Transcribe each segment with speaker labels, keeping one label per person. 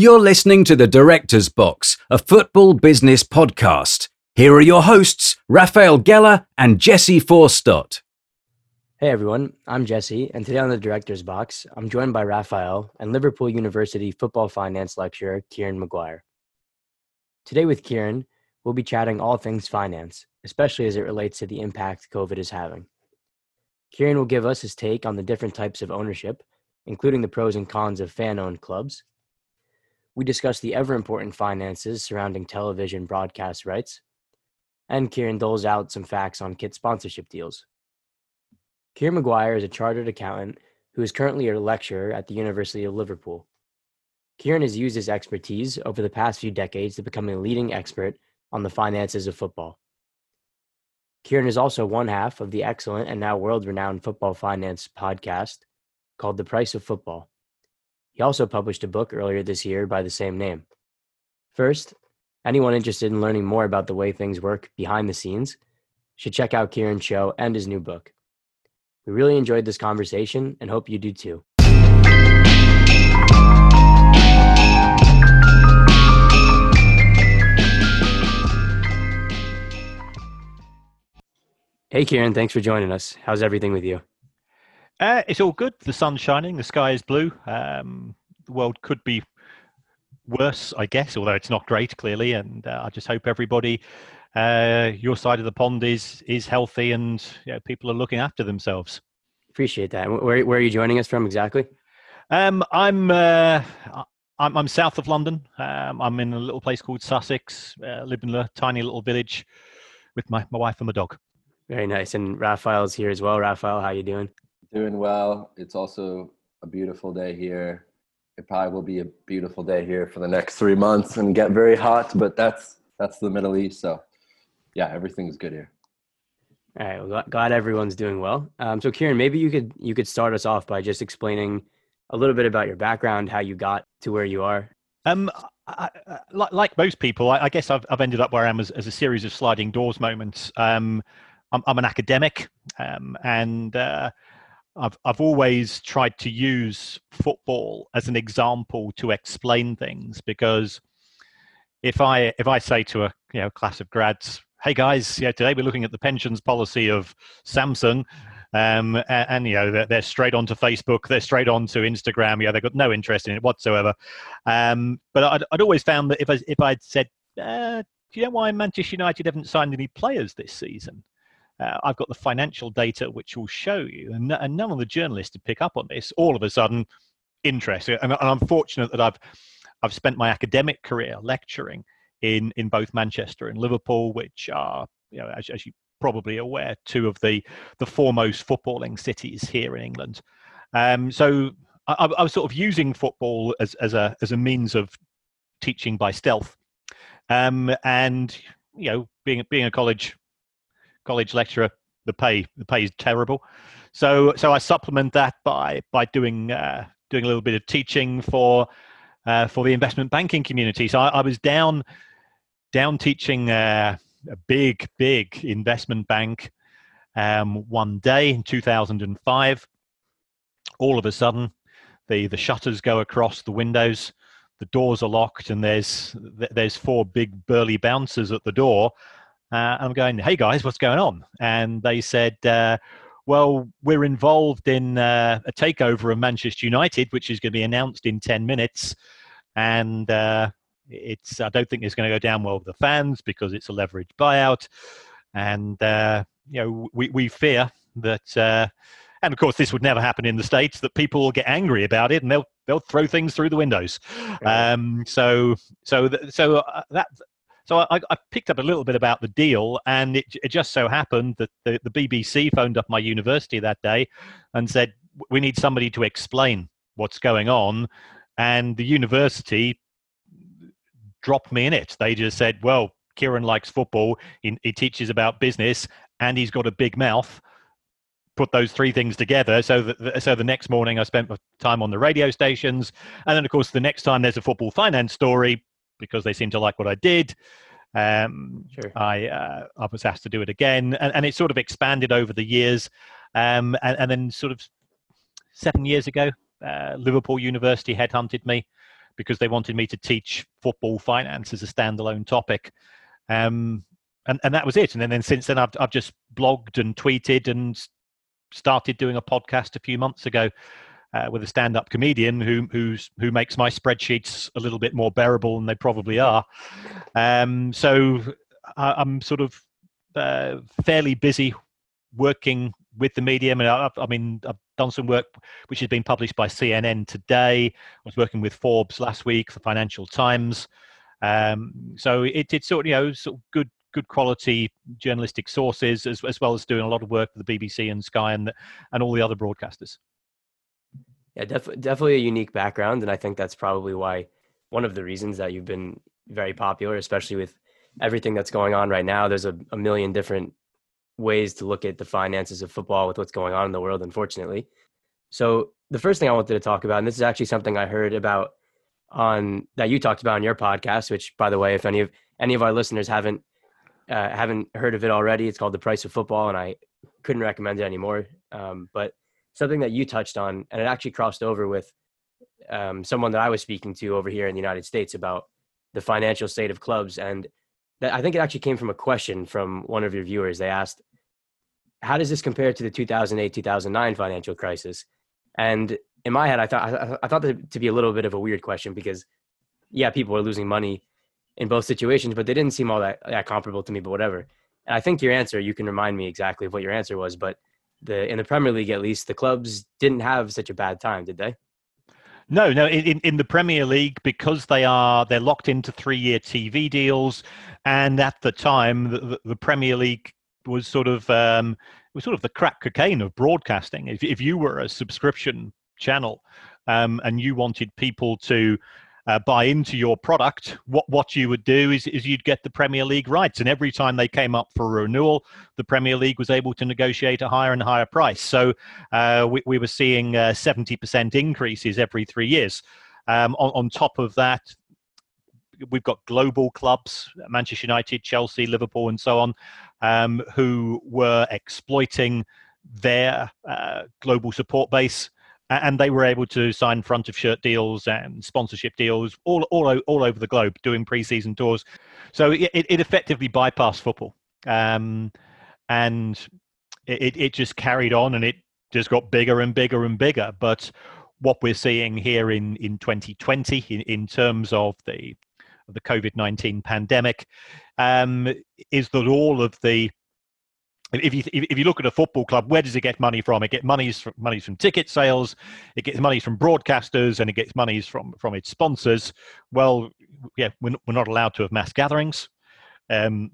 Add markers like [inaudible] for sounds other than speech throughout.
Speaker 1: You're listening to The Director's Box, a football business podcast. Here are your hosts, Raphael Geller and Jesse Forstott.
Speaker 2: Hey everyone, I'm Jesse, and today on The Director's Box, I'm joined by Raphael and Liverpool University football finance lecturer Kieran Maguire. Today with Kieran, we'll be chatting all things finance, especially as it relates to the impact COVID is having. Kieran will give us his take on the different types of ownership, including the pros and cons of fan owned clubs, we discuss the ever important finances surrounding television broadcast rights, and Kieran doles out some facts on kit sponsorship deals. Kieran Maguire is a chartered accountant who is currently a lecturer at the University of Liverpool. Kieran has used his expertise over the past few decades to become a leading expert on the finances of football. Kieran is also one half of the excellent and now world renowned football finance podcast called The Price of Football. He also published a book earlier this year by the same name. First, anyone interested in learning more about the way things work behind the scenes should check out Kieran's show and his new book. We really enjoyed this conversation and hope you do too. Hey, Kieran, thanks for joining us. How's everything with you?
Speaker 3: Uh, it's all good. The sun's shining. The sky is blue. Um, the world could be worse, I guess, although it's not great, clearly. And uh, I just hope everybody, uh, your side of the pond, is is healthy and you know, people are looking after themselves.
Speaker 2: Appreciate that. Where where are you joining us from exactly?
Speaker 3: Um, I'm. Uh, I'm, I'm south of London. Um, I'm in a little place called Sussex. Uh, live in a tiny little village with my, my wife and my dog.
Speaker 2: Very nice. And Raphael's here as well. Raphael, how you doing?
Speaker 4: Doing well. It's also a beautiful day here. It probably will be a beautiful day here for the next three months and get very hot, but that's that's the Middle East. So, yeah, everything's good here.
Speaker 2: All right. Well, glad everyone's doing well. Um, so, Kieran, maybe you could you could start us off by just explaining a little bit about your background, how you got to where you are.
Speaker 3: Um, I, I, like, most people, I, I, guess I've, I've ended up where I am as, as a series of sliding doors moments. Um, I'm, I'm, an academic, um, and uh, I've I've always tried to use football as an example to explain things because if I if I say to a you know class of grads, hey guys, yeah, today we're looking at the pensions policy of Samsung, um, and, and, you know they're, they're, straight onto Facebook, they're straight onto Instagram. Yeah, they've got no interest in it whatsoever. Um, but I'd, I'd always found that if I if I'd said, uh, do you know why Manchester United haven't signed any players this season? Uh, I've got the financial data which will show you. And, and none of the journalists to pick up on this. All of a sudden, interest. And, and I'm fortunate that I've I've spent my academic career lecturing in in both Manchester and Liverpool, which are you know as, as you probably aware, two of the the foremost footballing cities here in England. Um, so I, I, was sort of using football as as a as a means of teaching by stealth, um, and you know being being a college college lecturer, the pay the pay is terrible. So so I supplement that by by doing uh, doing a little bit of teaching for uh, for the investment banking community. So I, I was down down teaching uh, a big big investment bank um, one day in 2005. All of a sudden, the the shutters go across the windows. The doors are locked, and there's there's four big burly bouncers at the door, uh, I'm going, hey guys, what's going on? And they said, uh, well, we're involved in uh, a takeover of Manchester United, which is going to be announced in 10 minutes. And uh, it's, I don't think it's going to go down well with the fans because it's a leveraged buyout. And, uh, you know, we, we fear that, uh, and of course, this would never happen in the States, that people will get angry about it and they'll, they'll throw things through the windows. Um, so, so, th- so that, so I, I, picked up a little bit about the deal, and it, it just so happened that the, the BBC phoned up my university that day and said, We need somebody to explain what's going on. And the university dropped me in it. They just said, Well, Kieran likes football, he, he teaches about business, and he's got a big mouth put those three things together. So that so the next morning I spent my time on the radio stations, and then of course the next time there's a football finance story, because they seem to like what I did. Um, sure. I uh, I was asked to do it again, and, and it sort of expanded over the years, um, and, and then sort of seven years ago, uh, Liverpool University headhunted me because they wanted me to teach football finance as a standalone topic. Um, and, and that was it. And then, then since then, I've, I've just blogged and tweeted and started doing a podcast a few months ago uh, with a stand-up comedian who who's who makes my spreadsheets a little bit more bearable than they probably are. Um, so I, am sort of uh, fairly busy working with the medium, and I, I, mean I've done some work which has been published by CNN today. I was working with Forbes last week for Financial Times. Um, so it, it's sort of you know sort of good good quality journalistic sources as, as well as doing a lot of work for the BBC and Sky and and all the other broadcasters.
Speaker 2: Yeah, def- definitely a unique background, and I think that's probably why one of the reasons that you've been very popular, especially with everything that's going on right now. There's a, a million different ways to look at the finances of football with what's going on in the world, unfortunately. So the first thing I wanted to talk about, and this is actually something I heard about on that you talked about on your podcast, which by the way, if any of any of our listeners haven't uh, haven't heard of it already, it's called The Price of Football, and I couldn't recommend it anymore. Um, but something that you touched on, and it actually crossed over with um, someone that I was speaking to over here in the United States about the financial state of clubs. And that, I think it actually came from a question from one of your viewers. They asked, How does this compare to the 2008 2009 financial crisis? And in my head, I thought, I, I thought that to be a little bit of a weird question because, yeah, people were losing money in both situations, but they didn't seem all that, that comparable to me, but whatever. And I think your answer, you can remind me exactly of what your answer was, but the in the Premier League at least the clubs didn't have such a bad time, did they?
Speaker 3: No, no. In, in the Premier League, because they are they're locked into three-year TV deals, and at the time, the, the Premier League was sort of um, was sort of the crack cocaine of broadcasting. If if you were a subscription channel, um, and you wanted people to uh, buy into your product, what what you would do is, is you'd get the Premier League rights, and every time they came up for a renewal, the Premier League was able to negotiate a higher and higher price. So uh, we, we were seeing uh, seventy percent increases every three years. Um, on, on top of that, we've got global clubs, Manchester United, Chelsea, Liverpool, and so on, um, who were exploiting their uh, global support base and they were able to sign front of shirt deals and sponsorship deals all all all over the globe, doing preseason tours. So it, it effectively bypassed football, um, and it it just carried on, and it just got bigger and bigger and bigger. But what we're seeing here in in 2020, in, in terms of the of the COVID 19 pandemic, um, is that all of the if you if you look at a football club, where does it get money from? It gets monies from monies from ticket sales, it gets monies from broadcasters, and it gets monies from from its sponsors. Well, yeah, we're not, we're not allowed to have mass gatherings. Um,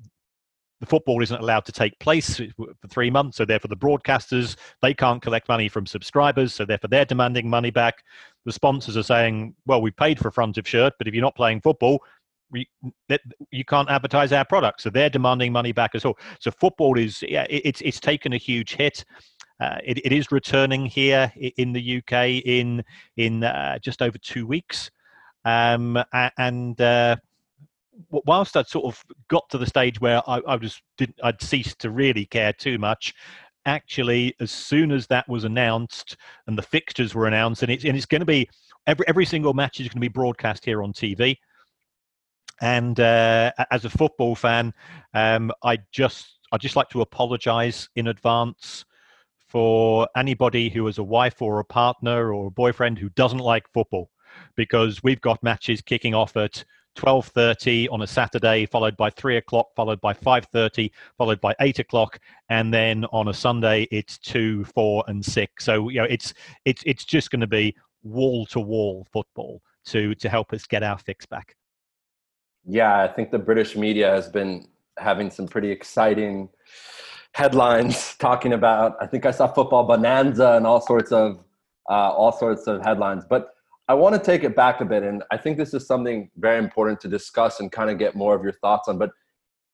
Speaker 3: the football isn't allowed to take place for three months, so therefore the broadcasters they can't collect money from subscribers, so therefore they're demanding money back. The sponsors are saying, "Well, we paid for a front of shirt, but if you're not playing football, that you can't advertise our product, so they're demanding money back as well. So football is yeah, it, it's it's taken a huge hit. Uh, it, it is returning here in the UK in in uh, just over two weeks, um, and uh, whilst I'd sort of got to the stage where I, I just didn't, I'd ceased to really care too much. Actually, as soon as that was announced and the fixtures were announced, and it's and it's going to be every every single match is going to be broadcast here on TV. And uh, as a football fan, um, I just I just like to apologise in advance for anybody who has a wife or a partner or a boyfriend who doesn't like football, because we've got matches kicking off at 12.30 on a saturday followed by 3 o'clock followed by 5.30 followed by 8 o'clock and then on a sunday it's 2 4 and 6 so you know it's it's it's just going to be wall to wall football to to help us get our fix back
Speaker 4: yeah, I think the British media has been having some pretty exciting headlines [laughs] talking about. I think I saw football bonanza and all sorts of uh, all sorts of headlines. But I want to take it back a bit, and I think this is something very important to discuss and kind of get more of your thoughts on. But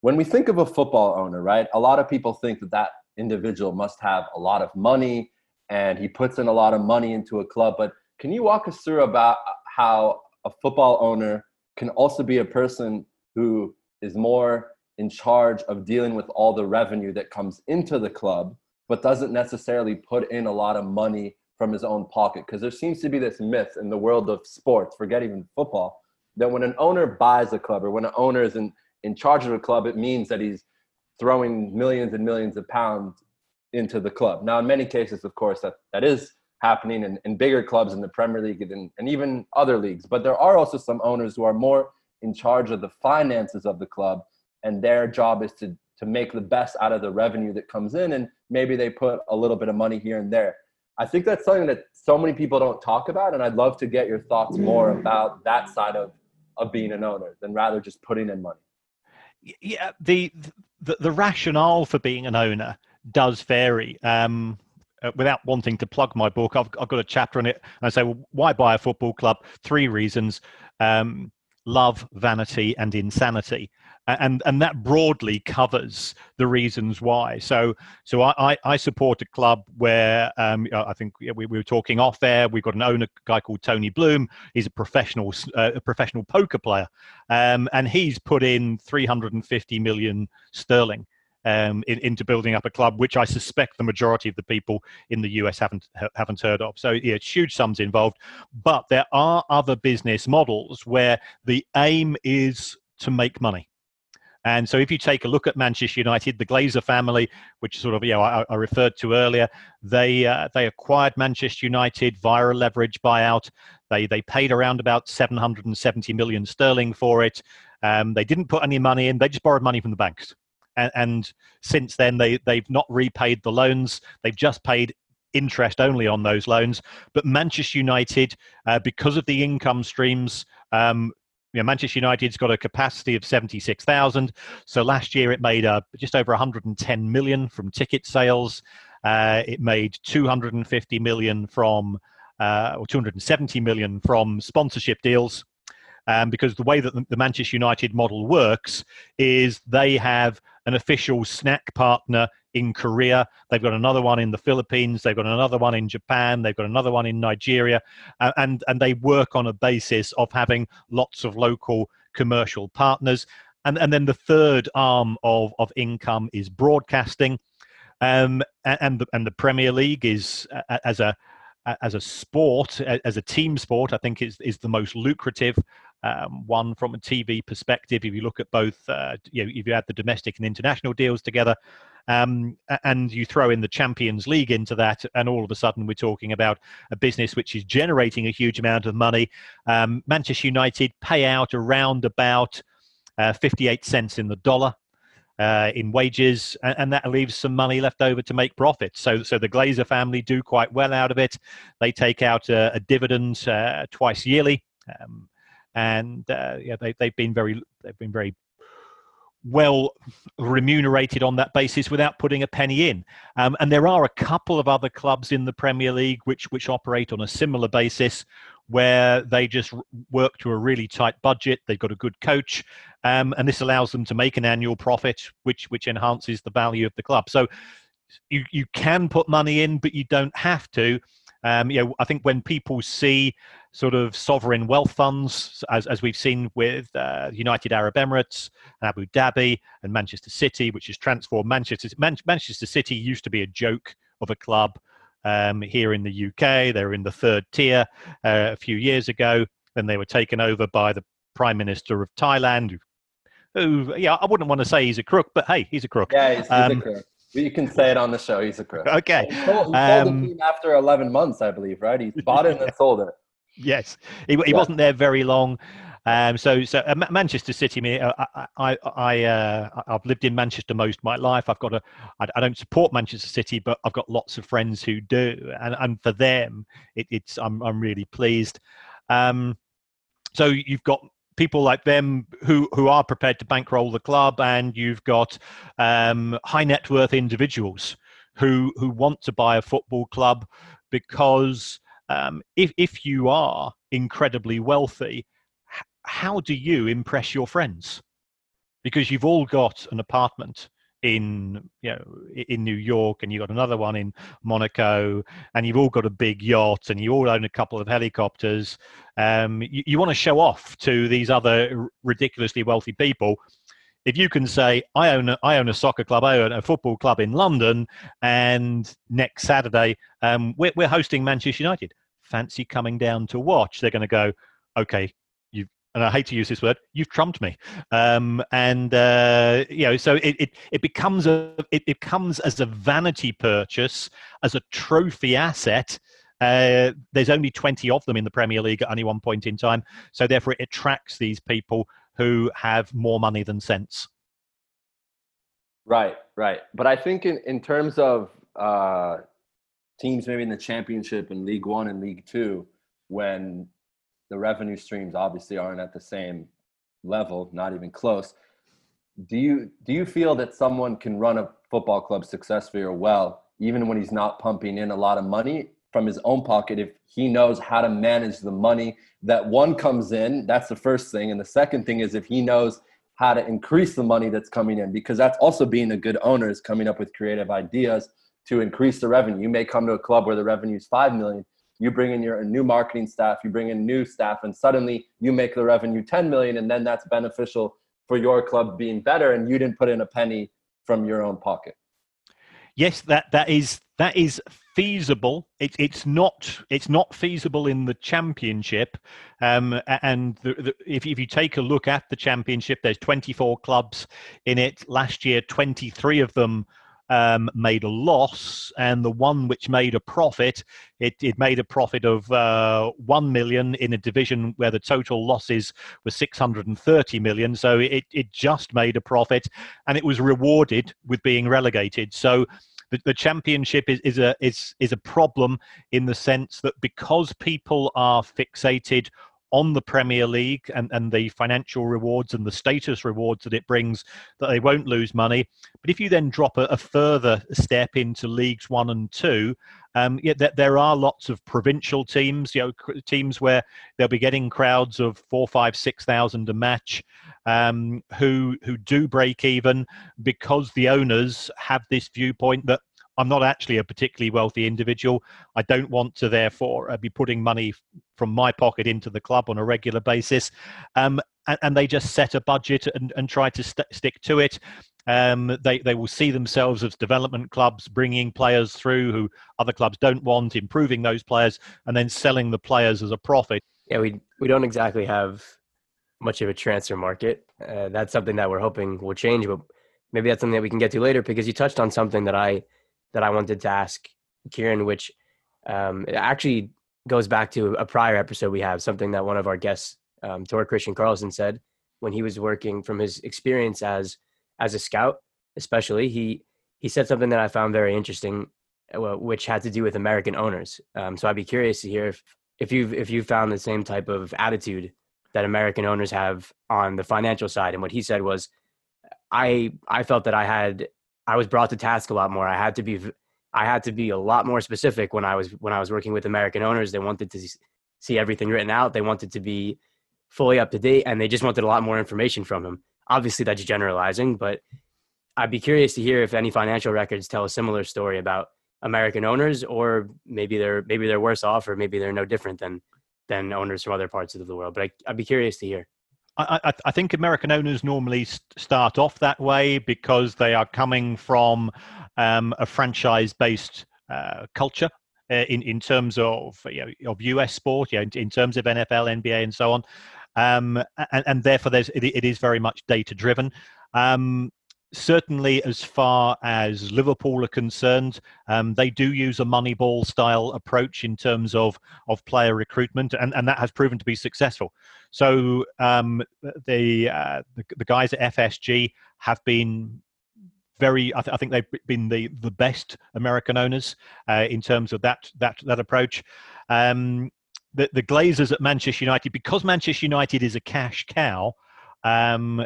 Speaker 4: when we think of a football owner, right, a lot of people think that that individual must have a lot of money and he puts in a lot of money into a club. But can you walk us through about how a football owner can also be a person who is more in charge of dealing with all the revenue that comes into the club, but doesn't necessarily put in a lot of money from his own pocket because there seems to be this myth in the world of sports, forget even football, that when an owner buys a club or when an owner is in, in charge of a club, it means that he's throwing millions and millions of pounds into the club. Now, in many cases, of course, that, that is happening in, in bigger clubs in the Premier League and, and even other leagues. But there are also some owners who are more in charge of the finances of the club, and their job is to to make the best out of the revenue that comes in, and maybe they put a little bit of money here and there. I think that's something that so many people don't talk about, and I'd love to get your thoughts more about that side of of being an owner than rather just putting in money.
Speaker 3: Yeah, the the, the rationale for being an owner does vary. Um, uh, without wanting to plug my book, I've, I've got a chapter on it. And I say, well, why buy a football club? Three reasons: um, love, vanity, and insanity and and that broadly covers the reasons why. So so I I support a club where um, I think we, we were talking off air. We've got an owner guy called Tony Bloom. He's a professional uh, a professional poker player, um, and he's put in 350 million sterling. Um, in, into building up a club, which I suspect the majority of the people in the US haven't haven't heard of. So yeah, it's huge sums involved. But there are other business models where the aim is to make money. And so, if you take a look at Manchester United, the Glazer family, which sort of you know I, I referred to earlier, they uh, they acquired Manchester United via a leverage buyout. They they paid around about 770 million sterling for it. Um, they didn't put any money in; they just borrowed money from the banks. And, and since then, they they've not repaid the loans. They've just paid interest only on those loans. But Manchester United, uh, because of the income streams, um, you know, Manchester United's got a capacity of 76,000. So last year it made uh, just over 110 million from ticket sales. Uh, it made 250 million from, uh, or 270 million from sponsorship deals. Um, because the way that the, the Manchester United model works is they have an official snack partner in Korea. They've got another one in the Philippines. They've got another one in Japan. They've got another one in Nigeria, uh, and and they work on a basis of having lots of local commercial partners. And and then the third arm of of income is broadcasting, um, and the and the Premier League is uh, as a as a sport, as a team sport, I think is is the most lucrative um, one from a TV perspective. If you look at both, uh, you know, if you add the domestic and international deals together, um, and you throw in the Champions League into that, and all of a sudden we're talking about a business which is generating a huge amount of money. Um, Manchester United pay out around about uh, 58 cents in the dollar. Uh, in wages, and, and, that leaves some money left over to make profits. So, so the Glazer family do quite well out of it. They take out a, a dividend uh, twice yearly, um, and uh, yeah, they, they've been very they've been very well remunerated on that basis without putting a penny in. Um, and there are a couple of other clubs in the Premier League which which operate on a similar basis, where they just work to a really tight budget. They've got a good coach, um, and this allows them to make an annual profit, which which enhances the value of the club. So you you can put money in, but you don't have to. Um, you know, I think when people see sort of sovereign wealth funds, as, as we've seen with uh, United Arab Emirates and Abu Dhabi and Manchester City, which has transformed Manchester. Man- Manchester City used to be a joke of a club um, here in the UK. They were in the third tier uh, a few years ago. Then they were taken over by the Prime Minister of Thailand, who, yeah, I wouldn't want to say he's a crook, but hey, he's a crook.
Speaker 4: Yeah, he's, he's um, a crook. You can say it on the show. He's a crook.
Speaker 3: Okay.
Speaker 4: He sold, he sold um, the team after 11 months, I believe, right? He bought it and then [laughs] sold it.
Speaker 3: Yes, he, he yeah. wasn't there very long. Um, so, so uh, Manchester City, me, uh, I, I, I, uh, I've lived in Manchester most of my life. I've got a, I, I don't support Manchester City, but I've got lots of friends who do, and, and for them, it, it's, I'm, I'm really pleased. Um, so you've got people like them who who are prepared to bankroll the club, and you've got um, high net worth individuals who who want to buy a football club because um, if, if you are incredibly wealthy, how do you impress your friends? Because you've all got an apartment in you know in New York and you've got another one in Monaco and you've all got a big yacht and you all own a couple of helicopters um, you, you want to show off to these other ridiculously wealthy people if you can say, I own a, I own a soccer club, I own a football club in London, and next Saturday um, we're, we're hosting Manchester United. Fancy coming down to watch? They're going to go, okay, and I hate to use this word, you've trumped me. Um, and uh, you know, so it, it, it becomes a it, it comes as a vanity purchase, as a trophy asset. Uh, there's only 20 of them in the Premier League at any one point in time, so therefore it attracts these people who have more money than sense.
Speaker 4: Right, right. But I think in, in terms of uh, teams maybe in the championship and League One and League Two, when the revenue streams obviously aren't at the same level, not even close. Do you do you feel that someone can run a football club successfully or well, even when he's not pumping in a lot of money from his own pocket, if he knows how to manage the money that one comes in, that's the first thing. And the second thing is if he knows how to increase the money that's coming in, because that's also being a good owner is coming up with creative ideas to increase the revenue. You may come to a club where the revenue is five million. You bring in your new marketing staff, you bring in new staff, and suddenly you make the revenue 10 million, and then that's beneficial for your club being better, and you didn't put in a penny from your own pocket.
Speaker 3: Yes, that that is that is feasible. It, it's not it's not feasible in the championship. Um, and the, the, if if you take a look at the championship, there's 24 clubs in it. Last year, 23 of them um, made a loss, and the one which made a profit, it, it made a profit of uh, one million in a division where the total losses were 630 million. So it, it just made a profit, and it was rewarded with being relegated. So the, the championship is, is a is is a problem in the sense that because people are fixated on the Premier League and, and the financial rewards and the status rewards that it brings, that they won't lose money. But if you then drop a, a further step into leagues one and two, um, yeah, there, there are lots of provincial teams, you know, teams where they'll be getting crowds of four, five, six thousand a match, um, who who do break even because the owners have this viewpoint that I'm not actually a particularly wealthy individual. I don't want to, therefore, uh, be putting money from my pocket into the club on a regular basis. Um, and, and, they just set a budget and, and try to st- stick to it. Um, they, they will see themselves as development clubs bringing players through who other clubs don't want, improving those players, and then selling the players as a profit.
Speaker 2: Yeah, we, we don't exactly have much of a transfer market. Uh, that's something that we're hoping will change, but maybe that's something that we can get to later because you touched on something that I – that I wanted to ask Kieran, which um, actually goes back to a prior episode we have, something that one of our guests, um, Tor-Kristian Karlsen, said when he was working from his experience as as a scout, especially he he said something that I found very interesting, uh, which had to do with American owners. Um, so I'd be curious to hear if if you've if you found the same type of attitude that American owners have on the financial side. And what he said was, I I felt that I had I was brought to task a lot more. I had to be I had to be a lot more specific when I was when I was working with American owners. They wanted to see everything written out. They wanted to be fully up to date, and they just wanted a lot more information from him. Obviously, that's generalizing, but I'd be curious to hear if any financial records tell a similar story about American owners, or maybe they're maybe they're worse off, or maybe they're no different than than owners from other parts of the world. But I, I'd be curious to hear.
Speaker 3: I, I, think American owners normally start off that way because they are coming from um, a franchise-based uh, culture uh, in in terms of you know, of US sport, you know, in, terms of NFL, NBA, and so on, um, and, and, therefore there's it, it is very much data driven. Um, certainly as far as Liverpool are concerned, um, they do use a Moneyball style approach in terms of of player recruitment, and, and that has proven to be successful. So um, the, uh, the, the guys at FSG have been very. I, th- I, think they've been the the best American owners uh, in terms of that that that approach. Um, the, the Glazers at Manchester United, because Manchester United is a cash cow, um,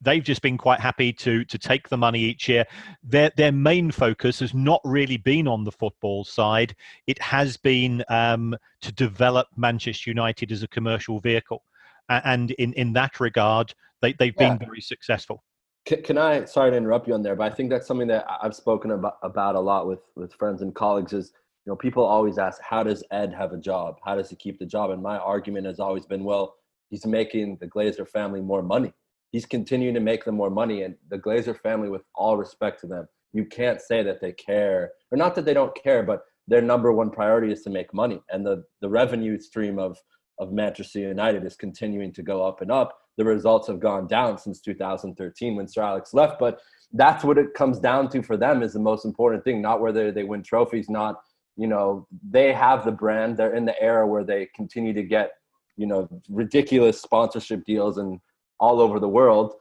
Speaker 3: they've just been quite happy to to take the money each year. Their their main focus has not really been on the football side. It has been um, to develop Manchester United as a commercial vehicle, and in in that regard, they they've yeah. been very successful.
Speaker 4: Can, can, I? Sorry to interrupt you on there, but I think that's something that I've spoken about about a lot with with friends and colleagues. Is you know people always ask, how does Ed have a job? How does he keep the job? And my argument has always been, well, he's making the Glazer family more money he's continuing to make them more money. And the Glazer family, with all respect to them, you can't say that they care, or not that they don't care, but their number one priority is to make money. And the, the revenue stream of, of Manchester United is continuing to go up and up. The results have gone down since 2013 when Sir Alex left. But that's what it comes down to for them is the most important thing, not whether they win trophies, not, you know, they have the brand. They're in the era where they continue to get, you know, ridiculous sponsorship deals and all over the world.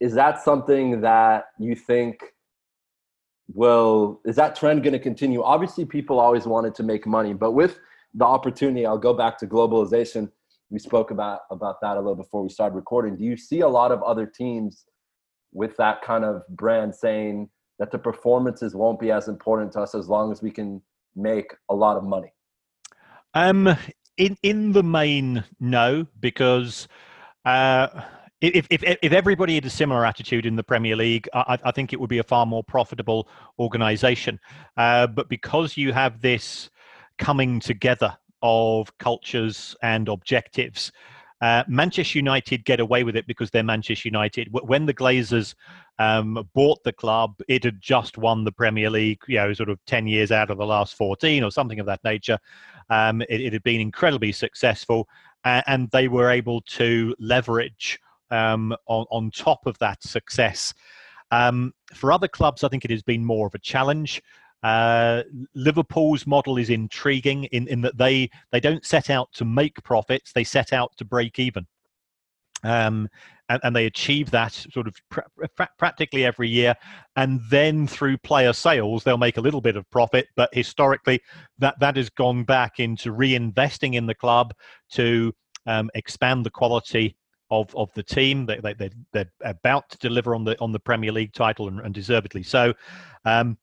Speaker 4: Is that something that you think will is that trend going to continue? Obviously, people always wanted to make money, but with the opportunity, I'll go back to globalization. We spoke about about that a little before we started recording. Do you see a lot of other teams with that kind of brand saying that the performances won't be as important to us as long as we can make a lot of money?
Speaker 3: Um, in in the main, no, because uh, if, if, if everybody had a similar attitude in the Premier League, I, I think it would be a far more profitable organisation. Uh, but because you have this coming together of cultures and objectives, uh, Manchester United get away with it because they're Manchester United. When the Glazers um, bought the club, it had just won the Premier League, you know, sort of 10 years out of the last 14 or something of that nature. Um, it, it, had been incredibly successful, and, and they were able to leverage um, on, on top of that success. Um, for other clubs, I think it has been more of a challenge. Uh, Liverpool's model is intriguing in, in that they, they don't set out to make profits, they set out to break even. Um, and, and, they achieve that sort of pr- practically every year. And then through player sales, they'll make a little bit of profit. But historically, that, that has gone back into reinvesting in the club to um, expand the quality of of the team. They, they, they're about to deliver on the on the Premier League title and, and deservedly so. Um,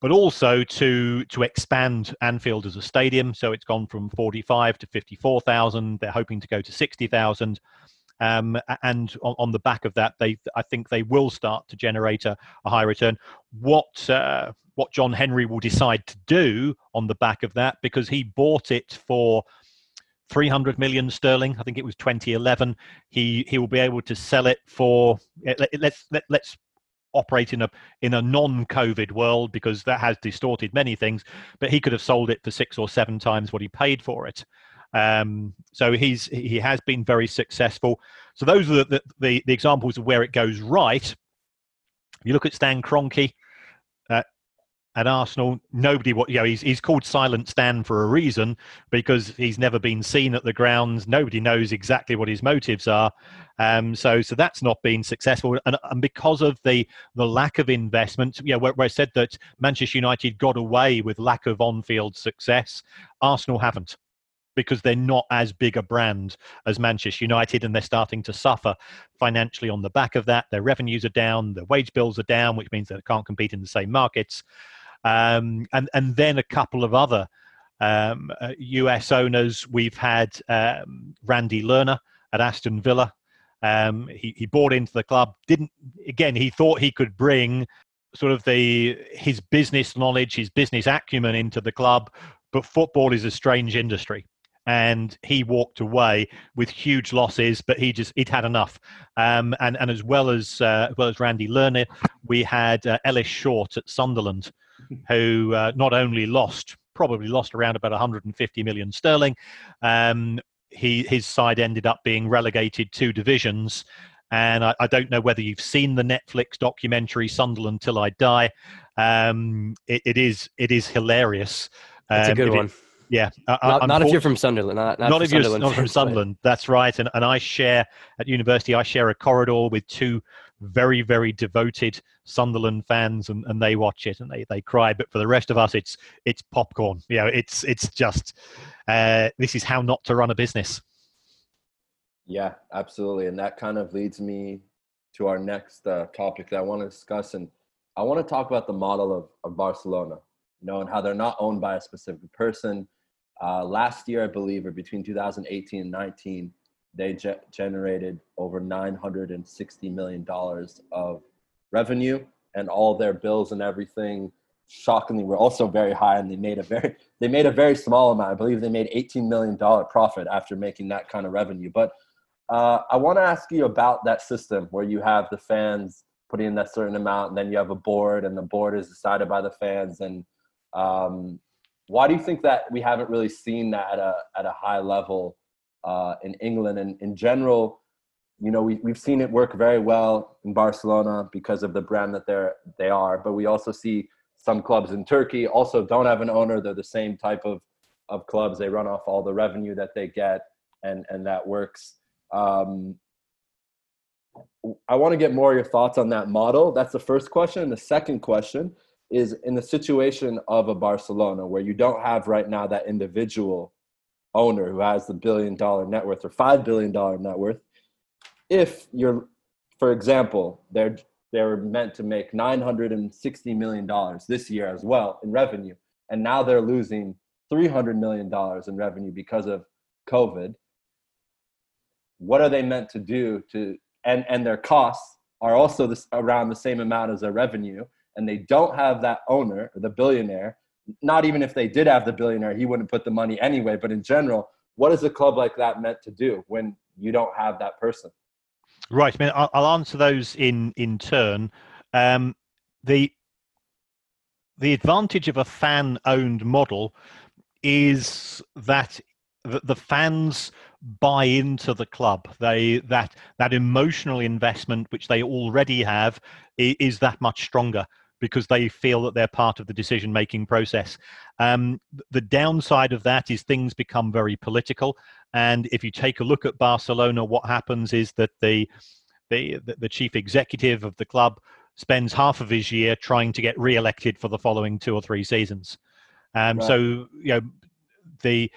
Speaker 3: but also to to expand Anfield as a stadium. So it's gone from 45 to 54,000. They're hoping to go to 60,000. Um, and on, on, the back of that, they I think they will start to generate a, a high return. What uh, what John Henry will decide to do on the back of that, because he bought it for 300 million sterling. I think it was 2011. He he will be able to sell it for let, let's let, let's operate in a in a non-COVID world because that has distorted many things. But he could have sold it for six or seven times what he paid for it. Um, so he's he has been very successful. So those are the, the, the examples of where it goes right. You look at Stan Kroenke, at Arsenal, nobody you know he's he's called Silent Stan for a reason because he's never been seen at the grounds. Nobody knows exactly what his motives are. Um, so so that's not been successful, and, and because of the the lack of investment, yeah, where, where I said that Manchester United got away with lack of on-field success, Arsenal haven't because they're not as big a brand as Manchester United and they're starting to suffer financially on the back of that. Their revenues are down, their wage bills are down, which means they can't compete in the same markets um, and and then a couple of other um, uh, US owners. We've had um, Randy Lerner at Aston Villa. Um, he, he bought into the club. Didn't again? He thought he could bring sort of the his business knowledge, his business acumen into the club. But football is a strange industry and he walked away with huge losses. But he just he'd had enough. Um, and and as well as uh, as well as Randy Lerner, we had uh, Ellis Short at Sunderland, who uh, not only lost, probably lost around about 150 million sterling. Um, he his side ended up being relegated two divisions. And I, I, don't know whether you've seen the Netflix documentary "Sunderland Till I Die." Um, it, it is it is hilarious.
Speaker 2: It's um, a good one. It,
Speaker 3: yeah,
Speaker 2: not, not, if you're from Sunderland. Not, not,
Speaker 3: not if
Speaker 2: Sunderland
Speaker 3: you're not from [laughs] Sunderland. That's right. And and I share at university. I share a corridor with two very very devoted Sunderland fans, and, and they watch it and they, they cry. But for the rest of us, it's it's popcorn. You know, it's it's just uh, this is how not to run a business.
Speaker 4: Yeah, absolutely, and that kind of leads me to our next uh, topic that I want to discuss, and I want to talk about the model of, of Barcelona. You know, and how they're not owned by a specific person. Uh, last year, I believe, or between 2018 and 19, they ge- generated over 960 million dollars of revenue, and all their bills and everything, shockingly, were also very high. And they made a very they made a very small amount. I believe they made 18 million dollar profit after making that kind of revenue. But Uh, I want to ask you about that system where you have the fans putting in that certain amount, and then you have a board, and the board is decided by the fans. And um, why do you think that we haven't really seen that at a at a high level uh, in England and in general? You know, we we've seen it work very well in Barcelona because of the brand that they're they are, but we also see some clubs in Turkey also don't have an owner. They're the same type of of clubs. They run off all the revenue that they get, and and that works. Um, I want to get more of your thoughts on that model. That's the first question. And the second question is in the situation of a Barcelona where you don't have right now that individual owner who has the billion dollar net worth or five billion dollar net worth. If you're, for example, they're they're meant to make 960 million dollars this year as well in revenue, and now they're losing 300 million dollars in revenue because of COVID. What are they meant to do to and and their costs are also this, around the same amount as their revenue and they don't have that owner the billionaire not even if they did have the billionaire he wouldn't put the money anyway. But in general what is a club like that meant to do when you don't have that person?
Speaker 3: Right I mean, i'll answer those in in turn. Um, the the advantage of a fan owned model is that the fans buy into the club. They that that emotional investment which they already have is that much stronger because they feel that they're part of the decision making process. Um, the downside of that is things become very political. And if you take a look at Barcelona, what happens is that the the, the chief executive of the club spends half of his year trying to get re-elected for the following two or three seasons. Um, right. So you know the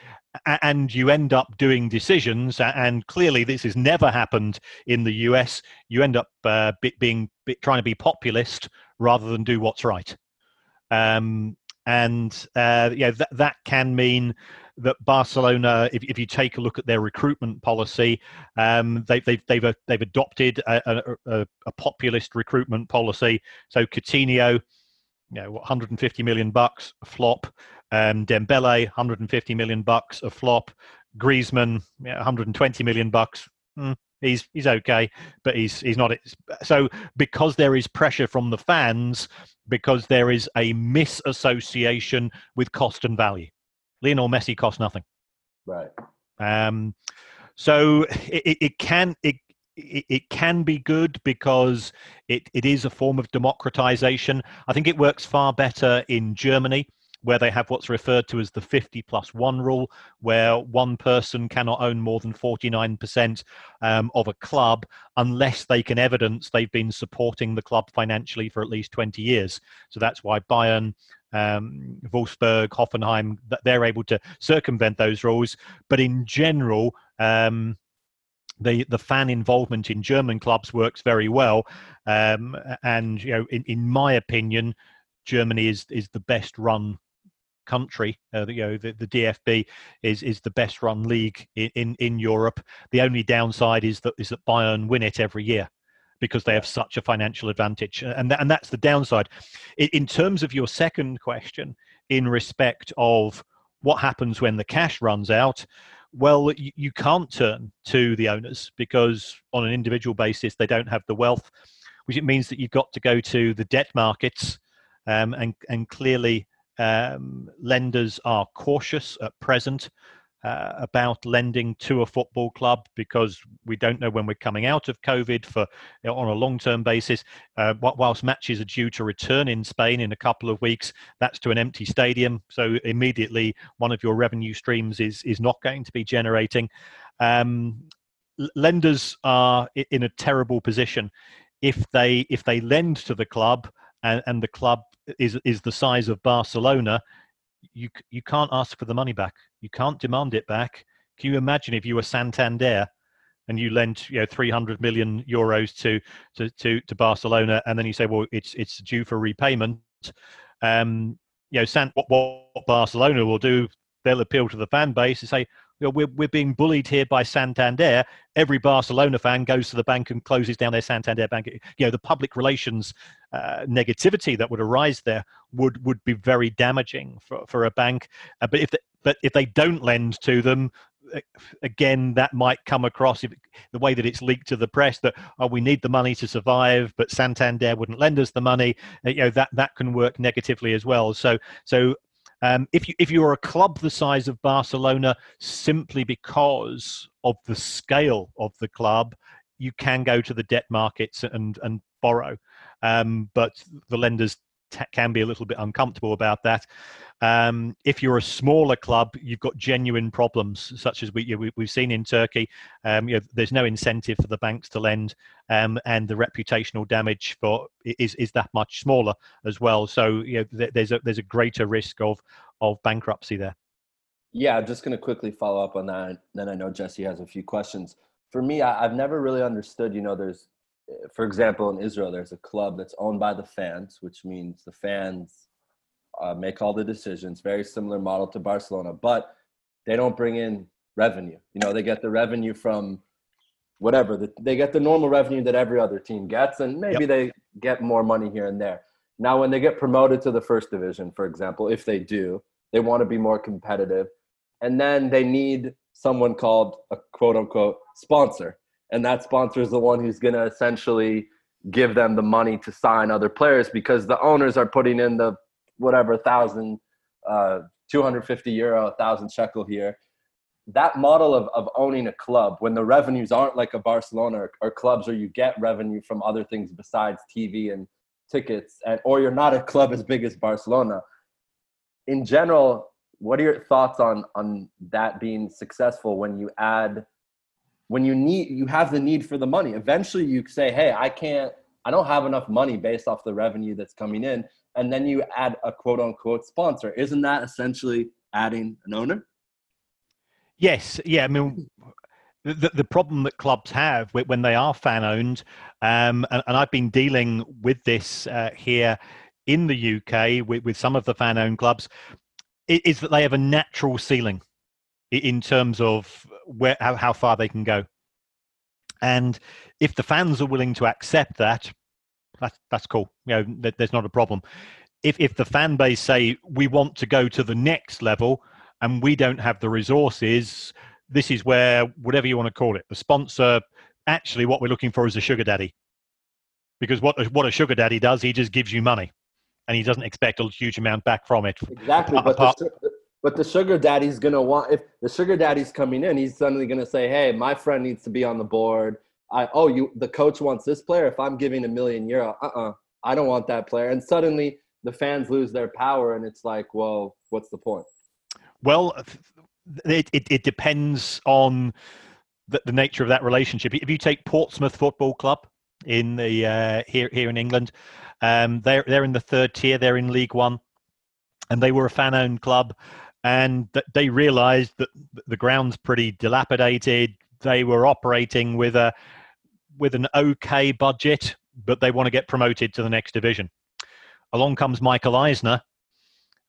Speaker 3: and you end up doing decisions and clearly this has never happened in the us you end up uh, being trying to be populist rather than do what's right um, and uh, yeah that, that can mean that Barcelona, if, if you take a look at their recruitment policy, um, they, they've, they've, uh, they've adopted a, a, a, populist recruitment policy. So Coutinho, you know, 150 million bucks, a flop. Um, Dembele, 150 million bucks a flop. Griezmann, yeah, 120 million bucks. Mm, he's he's okay, but he's he's not. So because there is pressure from the fans, because there is a misassociation with cost and value. Lionel Messi costs nothing.
Speaker 4: Right.
Speaker 3: Um, so it, it can it it, can be good because it, it is a form of democratization. I think it works far better in Germany where they have what's referred to as the 50 plus one rule, where one person cannot own more than 49% um, of a club unless they can evidence they've been supporting the club financially for at least 20 years. So that's why Bayern, um, Wolfsburg, Hoffenheim, they're able to circumvent those rules. But in general, um, the the fan involvement in German clubs works very well, um, and you know, in, in my opinion, Germany is is the best run country. Uh, you know, the, the DFB is is the best run league in, in, in Europe. The only downside is that is that Bayern win it every year because they have such a financial advantage, and th- and that's the downside. In, in terms of your second question, in respect of what happens when the cash runs out. Well, you, you can't turn to the owners because on an individual basis they don't have the wealth, which it means that you've got to go to the debt markets um, and and clearly um, lenders are cautious at present uh, about lending to a football club because we don't know when we're coming out of COVID for you know, on a long-term basis. Uh, whilst matches are due to return in Spain in a couple of weeks, that's to an empty stadium, so immediately one of your revenue streams is is not going to be generating. Um, lenders are in a terrible position if they if they lend to the club and, and the club is is the size of Barcelona, you you can't ask for the money back. You can't demand it back. Can you imagine if you were Santander and you lent you know 300 million euros to to to, to Barcelona, and then you say, well, it's it's due for repayment. Um, you know, San, what, what Barcelona will do, they'll appeal to the fan base and say, you know, we're, we're being bullied here by Santander. Every Barcelona fan goes to the bank and closes down their Santander bank. You know, the public relations uh, negativity that would arise there would, would be very damaging for, for a bank. Uh, but if they, but if they don't lend to them, again, that might come across if, the way that it's leaked to the press that oh, we need the money to survive, but Santander wouldn't lend us the money. Uh, you know that that can work negatively as well. So so um, if you if you're a club the size of Barcelona, simply because of the scale of the club, you can go to the debt markets and and borrow, um, but the lenders t- can be a little bit uncomfortable about that. Um, if you're a smaller club, you've got genuine problems, such as we, you, we have seen in Turkey. Um, you know, there's no incentive for the banks to lend, um, and the reputational damage for is is that much smaller as well. So you know, there's a there's a greater risk of of bankruptcy there.
Speaker 4: Yeah, I'm just going to quickly follow up on that. Then I know Jesse has a few questions. For me, I, I've never really understood. You know, there's for example, in Israel, there's a club that's owned by the fans, which means the fans uh, make all the decisions. Very similar model to Barcelona, but they don't bring in revenue. You know, they get the revenue from whatever. The, they get the normal revenue that every other team gets, and maybe yep. they get more money here and there. Now, when they get promoted to the first division, for example, if they do, they want to be more competitive, and then they need someone called a quote unquote sponsor and that sponsor is the one who's going to essentially give them the money to sign other players because the owners are putting in the whatever thousand, uh, 250 euro, thousand shekel here. That model of, of owning a club when the revenues aren't like a Barcelona or, or clubs where you get revenue from other things besides TV and tickets, and or you're not a club as big as Barcelona. In general, what are your thoughts on on that being successful when you add when you need you have the need for the money. Eventually you say hey i can't i don't have enough money based off the revenue that's coming in. And then you add a quote unquote sponsor. Isn't that essentially adding an owner?
Speaker 3: Yes. Yeah i mean the, the problem that clubs have when they are fan owned um, and, and, i've been dealing with this uh, here in the uk with, with some of the fan owned clubs is that they have a natural ceiling in terms of where how, how far they can go. And if the fans are willing to accept that, that's that's cool. You know, there's not a problem. If if the fan base say we want to go to the next level and we don't have the resources, this is where whatever you want to call it, the sponsor. Actually, what we're looking for is a sugar daddy, because what what a sugar daddy does, he just gives you money, and he doesn't expect a huge amount back from it.
Speaker 4: Exactly, but the, but the sugar daddy's gonna want if the sugar daddy's coming in, he's suddenly gonna say, "Hey, my friend needs to be on the board. I oh you the coach wants this player. If I'm giving a million euro, uh uh-uh, uh I don't want that player." And suddenly the fans lose their power, and it's like, well, what's the point?
Speaker 3: Well, it it, it depends on the, the nature of that relationship. If you take Portsmouth Football Club in the uh, here here in England, um, they're they're in the third tier. They're in League One, and they were a fan-owned club and they realized that the ground's pretty dilapidated. They were operating with a with an okay budget, but they want to get promoted to the next division. Along comes Michael Eisner,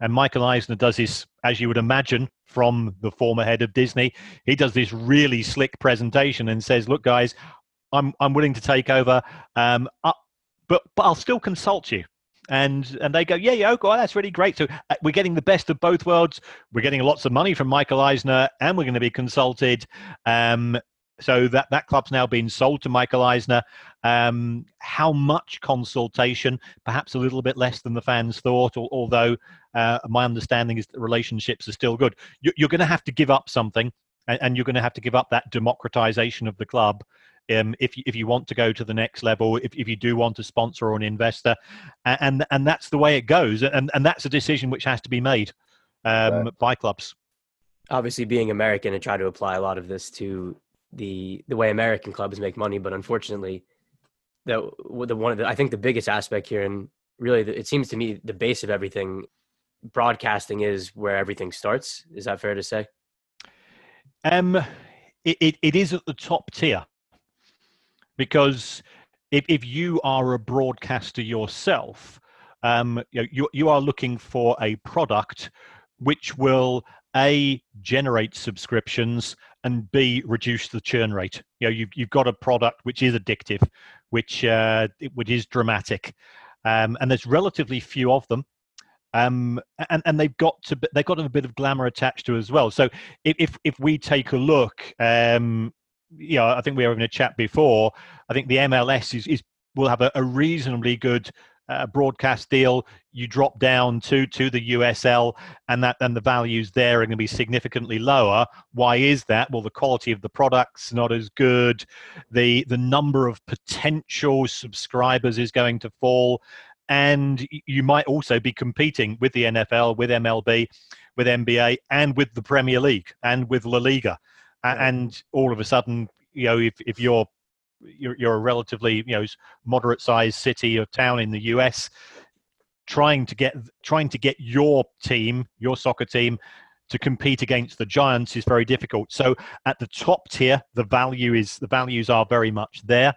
Speaker 3: and Michael Eisner does this, as you would imagine, from the former head of Disney. He does this really slick presentation and says, "Look, guys, I'm I'm willing to take over, um, uh, but but I'll still consult you and and they go, yeah, yeah, oh, that's really great. So uh, we're getting the best of both worlds. We're getting lots of money from Michael Eisner, and we're going to be consulted. Um, so that that club's now been sold to Michael Eisner. Um, how much consultation? Perhaps a little bit less than the fans thought. Although uh, my understanding is that relationships are still good. You're going to have to give up something, and you're going to have to give up that democratization of the club um, if you, if you want to go to the next level, if, if you do want a sponsor or an investor, and and that's the way it goes, and and that's a decision which has to be made um, right. by clubs.
Speaker 2: Obviously, being American, and try to apply a lot of this to the the way American clubs make money, but unfortunately, the the one of the I think the biggest aspect here, and really, it seems to me the base of everything, broadcasting is where everything starts. Is that fair to say?
Speaker 3: Um, it, it, it is at the top tier because if, if you are a broadcaster yourself, um, you, know, you, you are looking for a product which will a generate subscriptions and b reduce the churn rate. You know, you've you've got a product which is addictive, which uh, which is dramatic, um, and there's relatively few of them. um, and and they've got to they've got a bit of glamour attached to it as well. So if if, if we take a look, um, you know, I think we were having a chat before. I think the MLS is, is will have a, a reasonably good uh, broadcast deal. You drop down to to the USL, and that then the values there are going to be significantly lower. Why is that? Well, the quality of the products not as good. The the number of potential subscribers is going to fall, and you might also be competing with the NFL, with MLB, with NBA, and with the Premier League, and with La Liga, and all of a sudden, you know, if if you're you're, you're a relatively you know moderate sized city or town in the US, trying to get trying to get your team, your soccer team, to compete against the giants is very difficult. So at the top tier, the value is the values are very much there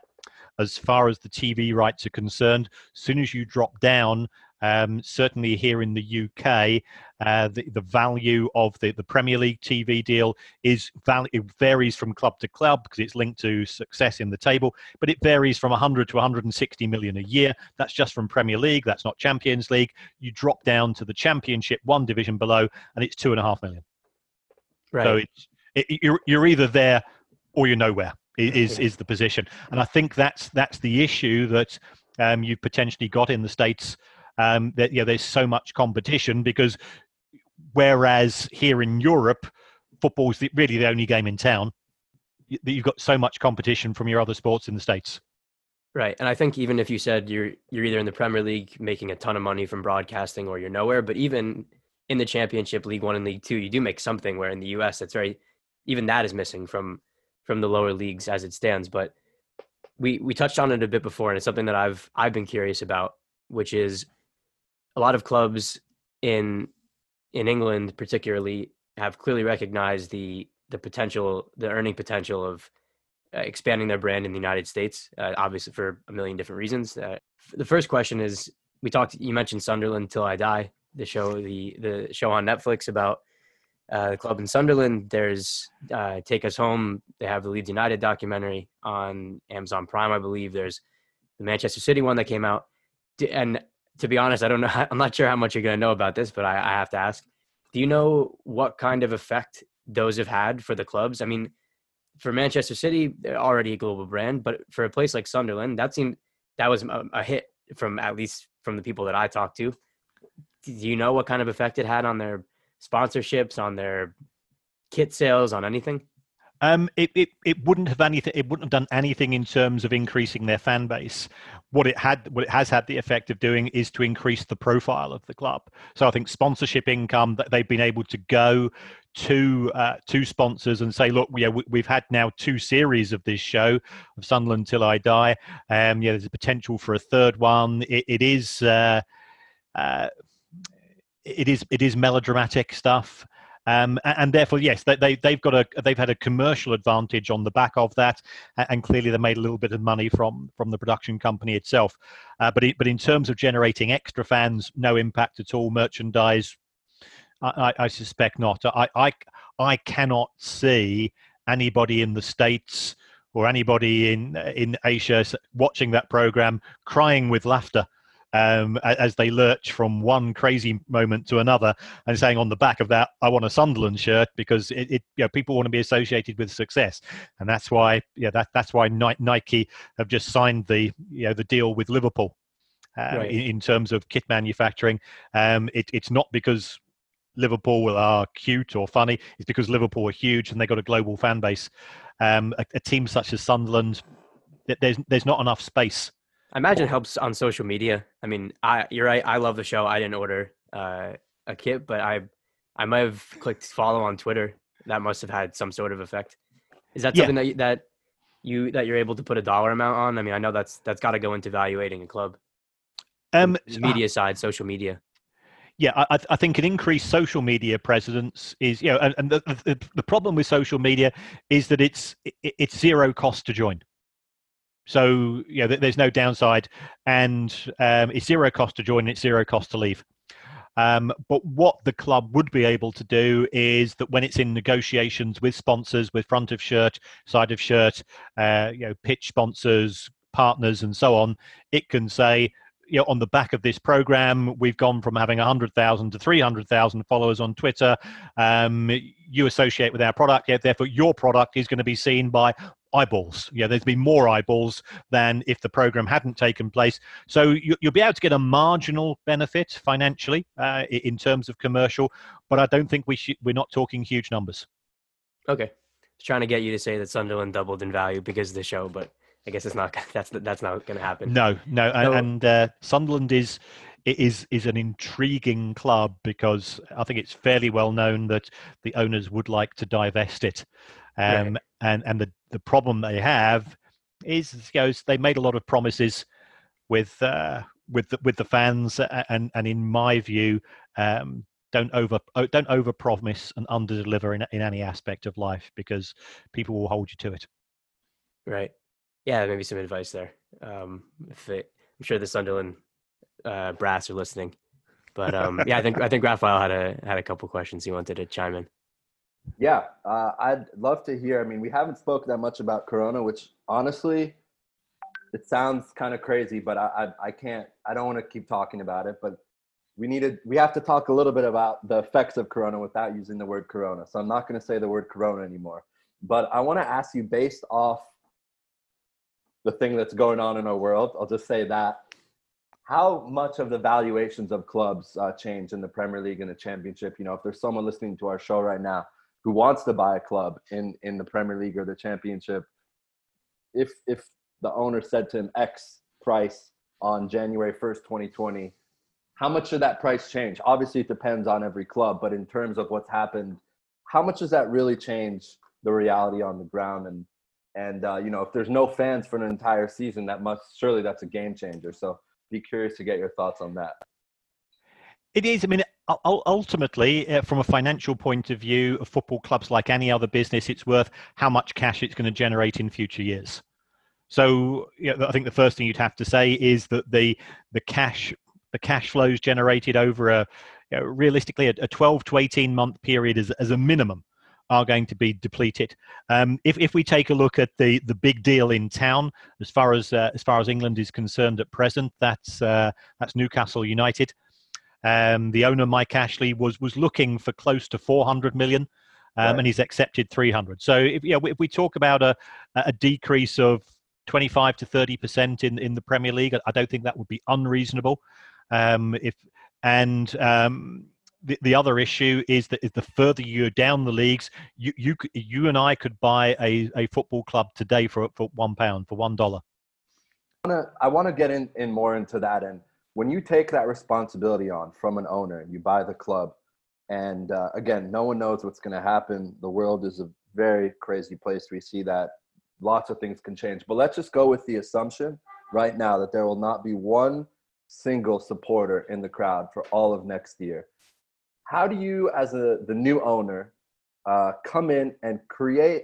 Speaker 3: as far as the TV rights are concerned. As soon as you drop down, um, certainly here in the UK, uh, the, the value of the, the Premier League TV deal is val- it varies from club to club because it's linked to success in the table, but it varies from 100 to 160 million a year. That's just from Premier League. That's not Champions League. You drop down to the Championship, one division below, and it's two and a half million.
Speaker 2: Right.
Speaker 3: So it's it, you're you're either there or you're nowhere is is the position, and I think that's that's the issue that um, you've potentially got in the states. Um, that know, there's so much competition because whereas here in Europe, football's the, really the only game in town. That you've got so much competition from your other sports in the states.
Speaker 2: Right. And I think even if you said you're you're either in the Premier League making a ton of money from broadcasting or you're nowhere, but even in the championship league one and league two, you do make something where in the US that's very even that is missing from from the lower leagues as it stands. But we we touched on it a bit before and it's something that I've I've been curious about, which is a lot of clubs in in England particularly have clearly recognized the the potential the earning potential of uh, expanding their brand in the United States, uh, obviously for a million different reasons. Uh, the first question is: We talked. You mentioned Sunderland till I die, the show, the the show on Netflix about uh, the club in Sunderland. There's uh, Take Us Home. They have the Leeds United documentary on Amazon Prime, I believe. There's the Manchester City one that came out, and to be honest, I don't know. [laughs] I'm not sure how much you're going to know about this, but I, I have to ask: Do you know what kind of effect those have had for the clubs? I mean for Manchester City, they're already a global brand, but for a place like Sunderland, that seemed that was a, a, hit from at least from the people that I talked to. Do you know what kind of effect it had on their sponsorships, on their kit sales, on anything?
Speaker 3: Um, it, it, it wouldn't have anything. It wouldn't have done anything in terms of increasing their fan base. What it had, what it has had the effect of doing, is to increase the profile of the club. So I think sponsorship income that they've been able to go to uh, two sponsors and say, look, yeah, we, have had now two series of this show of Sunderland Till I Die. Um, yeah, there's a potential for a third one. it, it is. Uh, uh, it is it is melodramatic stuff. Um, and therefore, yes, they, they, have got a they've had a commercial advantage on the back of that, and clearly they made a little bit of money from from the production company itself. Uh, but it, but in terms of generating extra fans, no impact at all. Merchandise, I, I, I suspect not. I, I I cannot see anybody in the states or anybody in in Asia watching that program crying with laughter um, as they lurch from one crazy moment to another, and saying on the back of that, "I want a Sunderland shirt" because it, it you know, people want to be associated with success, and that's why yeah that that's why Nike have just signed the you know the deal with Liverpool. Uh, right. in, in, terms of kit manufacturing, um, it, it's not because Liverpool are cute or funny. It's because Liverpool are huge and they got a global fan base. Um, a, a, team such as Sunderland, there's there's not enough space
Speaker 2: I imagine it helps on social media. I mean, I you're right. I love the show. I didn't order uh, a kit, but I I might have clicked follow on Twitter. That must have had some sort of effect. Is that something yeah. that you, that you that you're able to put a dollar amount on? I mean, I know that's that's got to go into evaluating a club. Um, media uh, side, social media.
Speaker 3: Yeah, I, I, think an increased social media presence is, you know, and, and the, the, the problem with social media is that it's it, it's zero cost to join. So yeah, there's no downside, and um, it's zero cost to join. It's zero cost to leave. Um, but what the club would be able to do is that when it's in negotiations with sponsors, with front of shirt, side of shirt, uh, you know, pitch sponsors, partners, and so on, it can say, you know, on the back of this program, we've gone from having 100,000 to 300,000 followers on Twitter. Um, you associate with our product, yeah, therefore your product is going to be seen by eyeballs. Yeah, there's been more eyeballs than if the program hadn't taken place. So you, will be able to get a marginal benefit financially uh, in terms of commercial, but I don't think we should, we're not talking huge numbers.
Speaker 2: Okay, trying to get you to say that Sunderland doubled in value because of the show, but I guess it's not. [laughs] That's that's not going to happen.
Speaker 3: No, no, so, and uh, Sunderland is is is an intriguing club because I think it's fairly well known that the owners would like to divest it, um, right. and and the the problem they have is you know, they made a lot of promises with uh, with the, with the fans, and and in my view. Um, don't over oh, don't over promise and under deliver in, in any aspect of life because people will hold you to it
Speaker 2: right yeah, maybe some advice there. Um, if it, I'm sure the Sunderland uh, brass are listening, but um, yeah, I think I [laughs] think Raphael had a had a couple questions he wanted to chime in.
Speaker 4: Yeah, uh, I'd love to hear. I mean, we haven't spoke that much about Corona, which honestly, it sounds kind of crazy, but I, I, I can't. I don't want to keep talking about it, but we needed. We have to talk a little bit about the effects of Corona without using the word Corona. So I'm not going to say the word Corona anymore. But I want to ask you, based off the thing that's going on in our world. I'll just say that. How much of the valuations of clubs uh, change in the Premier League and the Championship? You know, if there's someone listening to our show right now who wants to buy a club in in the Premier League or the Championship, if if the owner said to him X price on January 1st, 2020, how much should that price change? Obviously, it depends on every club, but in terms of what's happened, how much does that really change the reality on the ground and and uh, you know, if there's no fans for an entire season, that must surely that's a game changer. So be curious to get your thoughts on that.
Speaker 3: It is. I mean, ultimately, uh, from a financial point of view, of football clubs like any other business, it's worth how much cash it's going to generate in future years. So, you know, I think the first thing you'd have to say is that the the cash the cash flows generated over a you know, realistically a, a 12 to 18 month period as, as a minimum are going to be depleted. Um, if, if we take a look at the, the big deal in town, as far as uh, as far as England is concerned at present, that's uh, that's Newcastle United. Um, the owner Mike Ashley was was looking for close to 400 million, um, right. and he's accepted 300. So if, you know, if we talk about a a decrease of 25 to 30 percent in in the Premier League, I don't think that would be unreasonable. Um, if and um, the, the other issue is that the further you're down the leagues, you you you and I could buy a, a football club today for for one pound for one dollar.
Speaker 4: I want to get in, in more into that. And when you take that responsibility on from an owner, you buy the club, and uh, again, no one knows what's going to happen. The world is a very crazy place. We see that lots of things can change. But let's just go with the assumption right now that there will not be one single supporter in the crowd for all of next year how do you as a the new owner uh, come in and create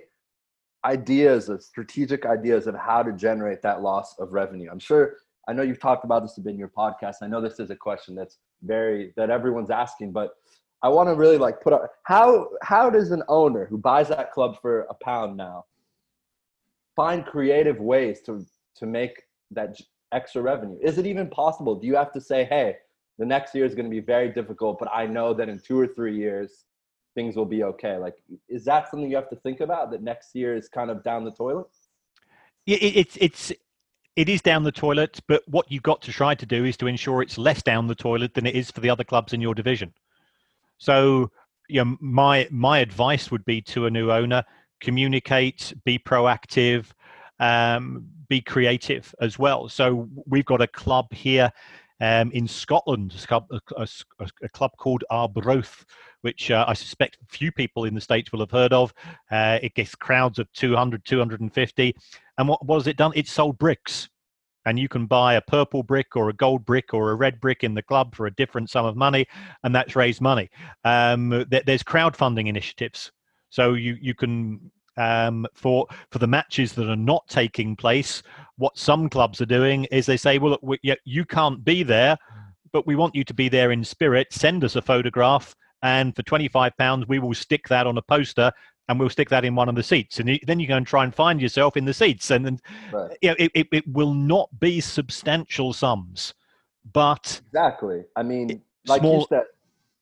Speaker 4: ideas of strategic ideas of how to generate that loss of revenue? I'm sure i know you've talked about this in your podcast. I know this is a question that's very that everyone's asking but i want to really like put how how does an owner who buys that club for a pound now find creative ways to to make that extra revenue? Is it even possible? Do you have to say hey the next year is going to be very difficult, but I know that in two or three years, things will be okay. Like, is that something you have to think about that next year is kind of down the toilet?
Speaker 3: Yeah, it's, it's, it is down the toilet, but what you've got to try to do is to ensure it's less down the toilet than it is for the other clubs in your division. So, you know, my my advice would be to a new owner: communicate, be proactive, um, be creative as well. So we've got a club here um, in Scotland, a, a, a, club called Arbroath, which uh, I suspect few people in the States will have heard of. Uh, it gets crowds of 200, 250. And what, what has it done? It sold bricks. And you can buy a purple brick or a gold brick or a red brick in the club for a different sum of money, and that's raised money. Um, there's crowdfunding initiatives. So you, you can um, for for the matches that are not taking place. What some clubs are doing is they say, "Well, look, we, yeah, you can't be there, but we want you to be there in spirit. Send us a photograph, and for twenty five pounds, we will stick that on a poster." And we'll stick that in one of the seats, and then you go and try and find yourself in the seats, and, and right. you know, it, it, it will not be substantial sums, but
Speaker 4: exactly. I mean, like
Speaker 3: small-
Speaker 4: you said,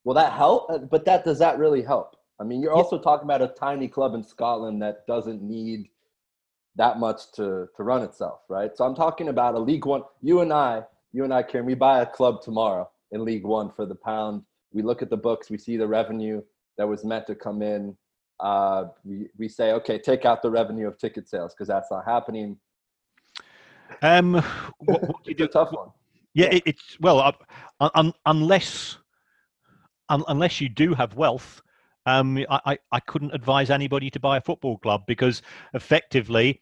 Speaker 4: will that help? Uh, But that does that really help? I mean, you're
Speaker 3: Yeah.
Speaker 4: also talking about a tiny club in Scotland that doesn't need that much to to run itself, right? So I'm talking about a League One. You and I, you and I, Kieran, we buy a club tomorrow in League One for the pound. We look at the books, we see the revenue that was meant to come in. Uh, we, we say, okay, take out the revenue of ticket sales because that's not happening.
Speaker 3: um, what, [laughs] what do you do?
Speaker 4: tough one.
Speaker 3: Yeah, it, it's well, uh, un, unless un, unless you do have wealth, um, I, I, I couldn't advise anybody to buy a football club because effectively,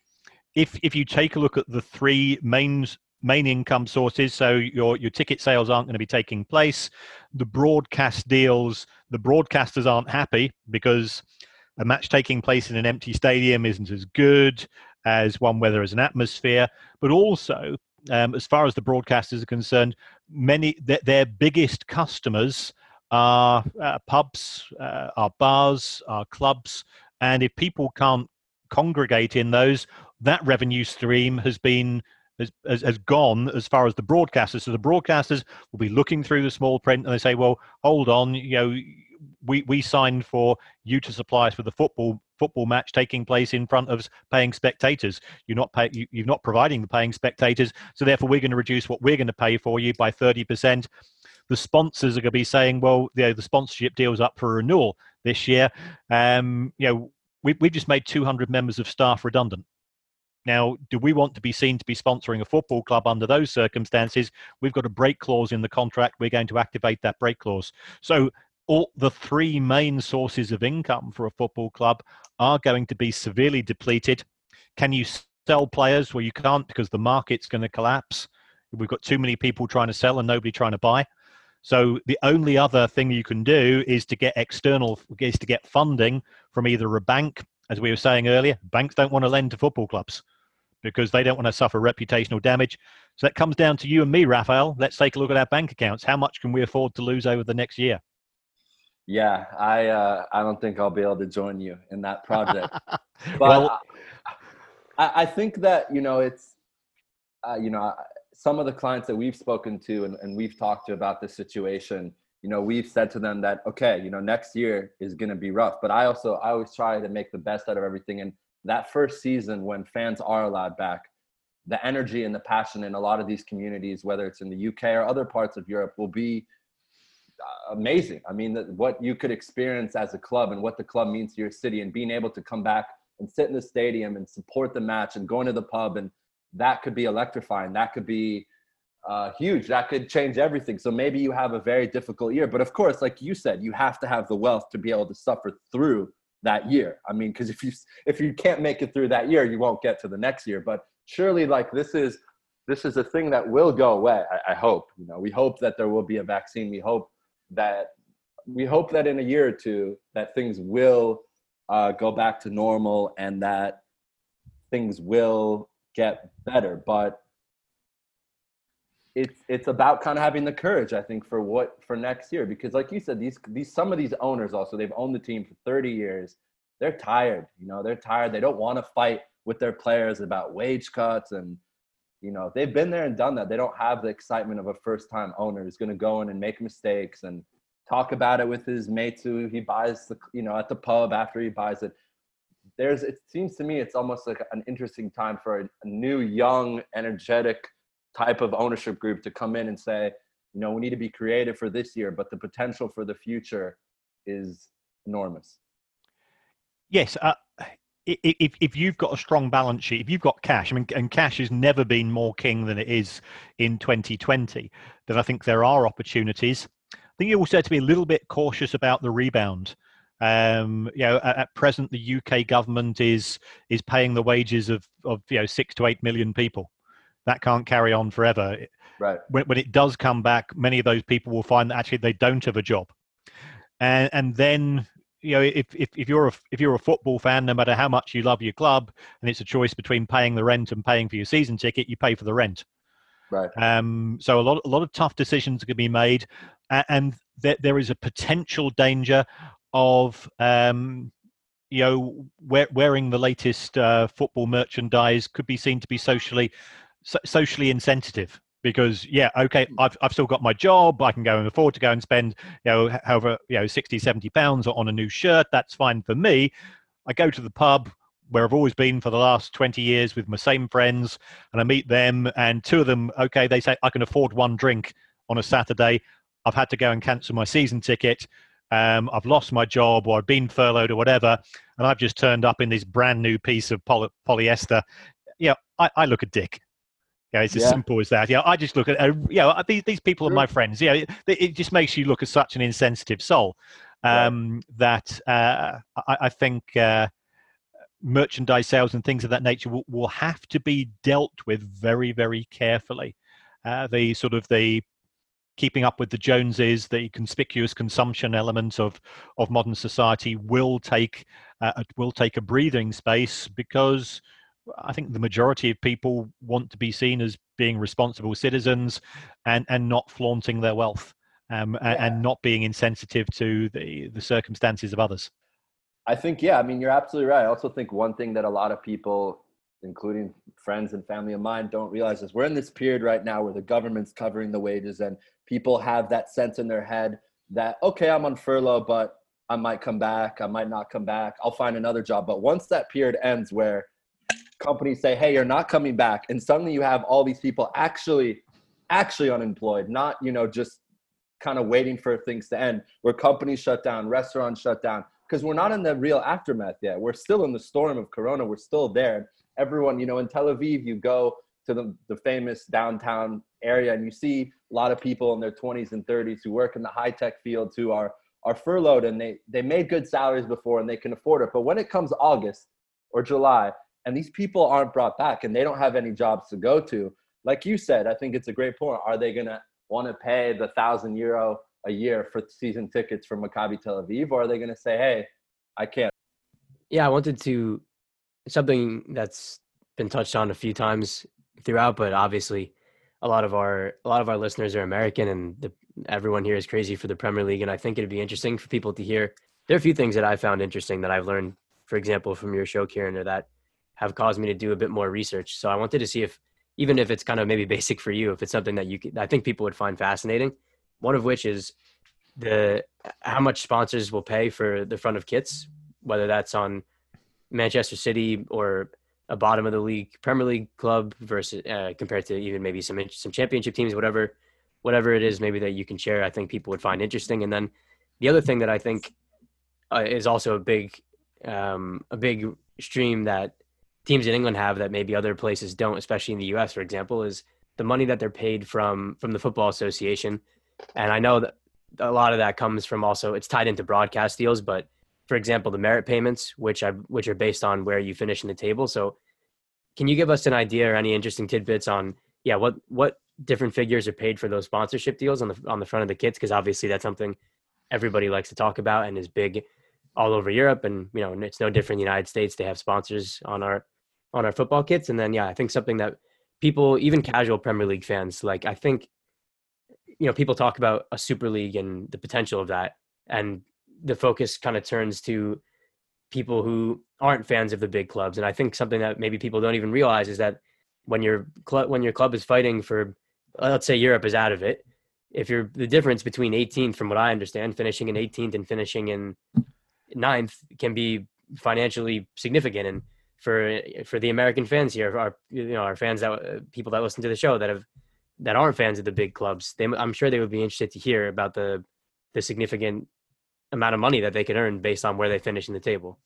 Speaker 3: if if you take a look at the three main main income sources, so your your ticket sales aren't going to be taking place, the broadcast deals, the broadcasters aren't happy because a match taking place in an empty stadium isn't as good as one where there is an atmosphere, but also um, as far as the broadcasters are concerned, many th- their biggest customers are uh, pubs, uh, are bars, are clubs, and if people can't congregate in those, that revenue stream has been has, has, gone as far as the broadcasters. So the broadcasters will be looking through the small print and they say, "Well, hold on, you know." We, we signed for you to supply us with the football football match taking place in front of paying spectators. You're not pay, you, you're not providing the paying spectators, so therefore we're going to reduce what we're going to pay for you by thirty percent. The sponsors are going to be saying, well, you know, the sponsorship deal's up for renewal this year. Um, you know, we, we've just made 200 members of staff redundant. Now, do we want to be seen to be sponsoring a football club under those circumstances? We've got a break clause in the contract. We're going to activate that break clause. So, all the three main sources of income for a football club are going to be severely depleted. Can you sell players? Well, you can't because the market's going to collapse. We've got too many people trying to sell and nobody trying to buy. So the only other thing you can do is to get external, is to get funding from either a bank, as we were saying earlier. Banks don't want to lend to football clubs because they don't want to suffer reputational damage. So that comes down to you and me, Raphael. Let's take a look at our bank accounts. How much can we afford to lose over the next year?
Speaker 4: Yeah, I uh, I don't think I'll be able to join you in that project. [laughs] But
Speaker 3: well,
Speaker 4: I, I think that you know it's uh, you know some of the clients that we've spoken to and, and we've talked to about this situation. You know, we've said to them that okay, you know, next year is going to be rough. But I also I always try to make the best out of everything. And that first season when fans are allowed back, the energy and the passion in a lot of these communities, whether it's in the UK or other parts of Europe, will be uh, amazing. I mean, that what you could experience as a club and what the club means to your city, and being able to come back and sit in the stadium and support the match and going to the pub, and that could be electrifying. That could be uh, huge. That could change everything. So maybe you have a very difficult year, but of course, like you said, you have to have the wealth to be able to suffer through that year. I mean, because if you if you can't make it through that year, you won't get to the next year. But surely, like this is this is a thing that will go away. I, I hope. You know, we hope that there will be a vaccine. We hope that we hope that in a year or two that things will uh, go back to normal and that things will get better. But it's it's about kind of having the courage, I think, for what for next year. Because like you said, these these some of these owners also they've owned the team for 30 years. They're tired, you know, they're tired. They don't want to fight with their players about wage cuts and you know they've been there and done that they don't have the excitement of a first time owner who's going to go in and make mistakes and talk about it with his mates who he buys the you know at the pub after he buys it there's it seems to me it's almost like an interesting time for a, a new young energetic type of ownership group to come in and say you know we need to be creative for this year but the potential for the future is enormous
Speaker 3: yes, uh, if if you've got a strong balance sheet, if you've got cash, I mean, and cash has never been more king than it is in 2020, then I think there are opportunities. I think you also have to be a little bit cautious about the rebound. Um, you know, at, at present, the UK government is is paying the wages of of you know six to eight million people. That can't carry on forever.
Speaker 4: right.
Speaker 3: When, when it does come back, many of those people will find that actually they don't have a job, and and then you know if, if, if you're a if you're a football fan no matter how much you love your club and it's a choice between paying the rent and paying for your season ticket you pay for the rent.
Speaker 4: Right.
Speaker 3: Um, so a lot a lot of tough decisions to be made. And there, there is a potential danger of um, you know wearing the latest uh, football merchandise could be seen to be socially so, socially insensitive because yeah okay I've, I've still got my job i can go and afford to go and spend you know however you know 60 70 pounds on a new shirt that's fine for me i go to the pub where i've always been for the last 20 years with my same friends and i meet them and two of them okay they say i can afford one drink on a saturday i've had to go and cancel my season ticket um, I've lost my job or I've been furloughed or whatever, and I've just turned up in this brand new piece of poly- polyester. Yeah, I, I look a dick. Yeah, it's as yeah. simple as that. Yeah, I just look at uh, you know these these people are my friends. Yeah, it, it, just makes you look at such an insensitive soul um, that uh, I, I, think uh, merchandise sales and things of that nature will, will have to be dealt with very very carefully. Uh, the sort of the keeping up with the Joneses, the conspicuous consumption element of of modern society will take uh, will take a breathing space because I think the majority of people want to be seen as being responsible citizens and, and not flaunting their wealth um, and, yeah. and not being insensitive to the, the circumstances of others.
Speaker 4: I think, yeah, I mean, you're absolutely right. I also think one thing that a lot of people, including friends and family of mine, don't realize is we're in this period right now where the government's covering the wages and people have that sense in their head that, okay, I'm on furlough, but I might come back. I might not come back. I'll find another job. But once that period ends where companies say, "Hey, you're not coming back," and suddenly you have all these people actually, actually unemployed, not you know just kind of waiting for things to end. Where companies shut down, restaurants shut down, because we're not in the real aftermath yet. We're still in the storm of Corona. We're still there. Everyone, you know, in Tel Aviv, you go to the, the famous downtown area and you see a lot of people in their 20s and 30s who work in the high tech fields who are are furloughed and they they made good salaries before and they can afford it but when it comes august or july and these people aren't brought back and they don't have any jobs to go to. Like you said i think it's a great point. Are they going to want to pay the thousand euro a year for season tickets for maccabi tel aviv or are they going to say hey i can't
Speaker 2: yeah i wanted to something that's been touched on a few times throughout but obviously a lot of our a lot of our listeners are american and the, everyone here is crazy for the premier league and i think it'd be interesting for people to hear. There are a few things that i found interesting that i've learned for example from your show kieran or that have caused me to do a bit more research. So I wanted to see if, even if it's kind of maybe basic for you, if it's something that you could, I think people would find fascinating. One of which is the how much sponsors will pay for the front of kits, whether that's on Manchester City or a bottom of the league Premier League club versus uh, compared to even maybe some some championship teams, whatever whatever it is, maybe that you can share. I think people would find interesting. And then the other thing that I think uh, is also a big um, a big stream that teams in England have that maybe other places don't, especially in the US, for example, is the money that they're paid from from the football association. And I know that a lot of that comes from also it's tied into broadcast deals, but for example, the merit payments, which I which are based on where you finish in the table. So can you give us an idea or any interesting tidbits on yeah, what what different figures are paid for those sponsorship deals on the on the front of the kits? Because obviously that's something everybody likes to talk about and is big all over Europe and you know it's no different in the United States. They have sponsors on our on our football kits. And then, yeah, I think something that people, even casual Premier League fans, like I think, you know, people talk about a Super League and the potential of that. And the focus kind of turns to people who aren't fans of the big clubs. And I think something that maybe people don't even realize is that when your club, when your club is fighting for, uh, let's say Europe is out of it, if you're the difference between 18th, from what I understand, finishing in 18th and finishing in ninth can be financially significant. And for for the American fans here, our you know our fans that uh, people that listen to the show that have that aren't fans of the big clubs, they, I'm sure they would be interested to hear about the the significant amount of money that they can earn based on where they finish in the table.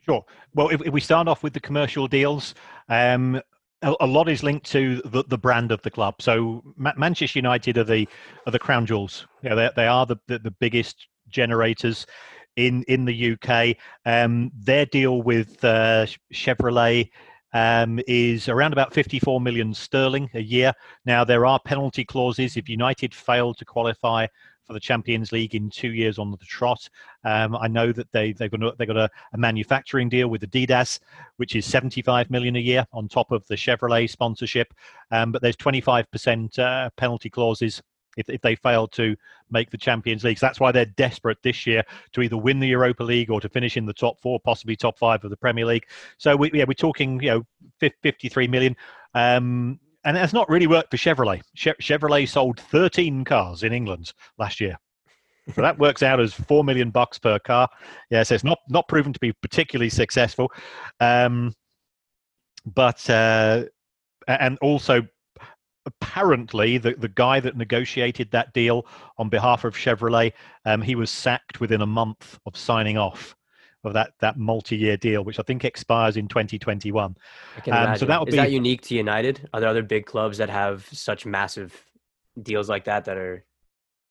Speaker 3: Sure. Well, if, if we start off with the commercial deals, um, a, a, lot is linked to the, the brand of the club. So Ma- Manchester United are the are the crown jewels. Know, they, they are the, the, the biggest generators in in the UK. Um, their deal with uh, Chevrolet um, is around about 54 million sterling a year. Now there are penalty clauses if United fail to qualify for the Champions League in two years on the trot. Um, I know that they they've got a, they got a, a, manufacturing deal with Adidas, which is 75 million a year on top of the Chevrolet sponsorship. Um, but there's 25% uh, penalty clauses if, if they fail to make the Champions League. So that's why they're desperate this year to either win the Europa League or to finish in the top four, possibly top five of the Premier League. So we, yeah, we're talking, you know, 53 million. Um, and that's not really worked for Chevrolet. Che- Chevrolet sold 13 cars in England last year. So that works out as four million bucks per car. Yeah, so it's not not proven to be particularly successful. Um, but uh, and also apparently the, the guy that negotiated that deal on behalf of Chevrolet, um, he was sacked within a month of signing off of that that multi-year deal, which I think expires in 2021.
Speaker 2: I can um, so that would Is be, that unique to United? Are there other big clubs that have such massive deals like that that are?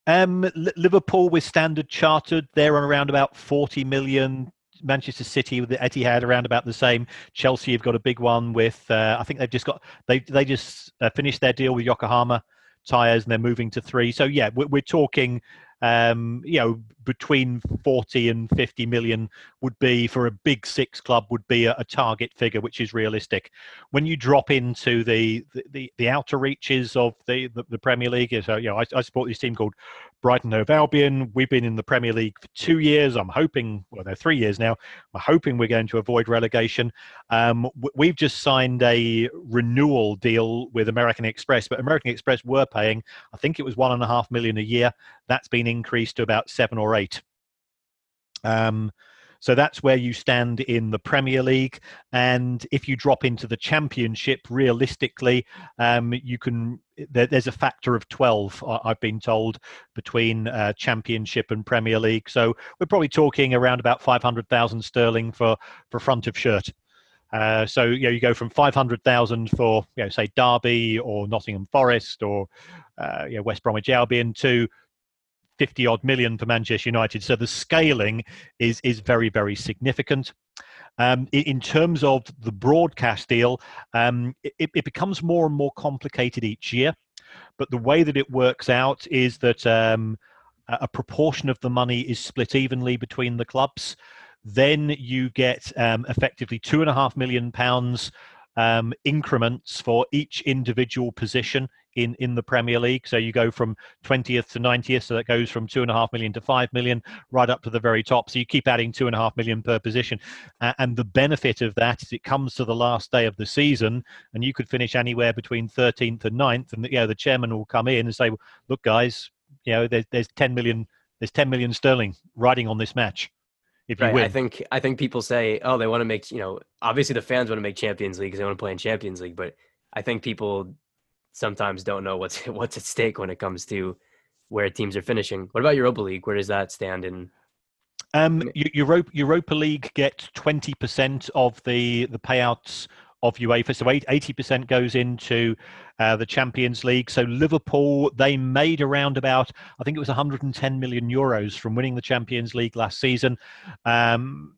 Speaker 3: Um, Liverpool with Standard Chartered, they're on around about 40 million. Manchester City with the Etihad around about the same. Chelsea have got a big one with. Uh, I think they've just got they they just uh, finished their deal with Yokohama tires and they're moving to three. So yeah, we're, we're talking um, you know, between 40 and 50 million would be for a big six club would be a, a target figure, which is realistic. When you drop into the the, the outer reaches of the, the, the Premier League, so you know, I, I support this team called Brighton Hove Albion. We've been in the Premier League for two years. I'm hoping, well, they're three years now. I'm hoping we're going to avoid relegation. Um, we've just signed a renewal deal with American Express, but American Express were paying, I think it was one and a half million a year. That's been increased to about seven or eight. Um, so that's where you stand in the Premier League. And if you drop into the Championship, realistically, um, you can. There, there's a factor of 12, I've been told, between uh, Championship and Premier League. So we're probably talking around about 500,000 sterling for for front of shirt. Uh, so you know you go from 500,000 for you know say Derby or Nottingham Forest or uh, you know, West Bromwich Albion to 50 odd million for Manchester United. So the scaling is is very very significant. Um, in terms of the broadcast deal, um, it, it, becomes more and more complicated each year. But the way that it works out is that um, a proportion of the money is split evenly between the clubs. Then you get um, effectively two and a half million pounds um, increments for each individual position in in the Premier League. So you go from 20th to 90th, so that goes from two and a half million to five million, right up to the very top. So you keep adding two and a half million per position, uh, and the benefit of that is it comes to the last day of the season, and you could finish anywhere between 13th and 9th, and you know the chairman will come in and say, "Look, guys, you know there's there's 10 million there's 10 million sterling riding on this match." If you
Speaker 2: right.
Speaker 3: win.
Speaker 2: I think I think people say, "Oh, they want to make you know." Obviously, the fans want to make Champions League because they want to play in Champions League, but I think people sometimes don't know what's [laughs] what's at stake when it comes to where teams are finishing. What about Europa League? Where does that stand in?
Speaker 3: Um, Europa, Europa League get twenty percent of the the payouts of UEFA. So eighty percent goes into uh, the Champions League. So Liverpool they made around about I think it was 110 million euros from winning the Champions League last season. Um,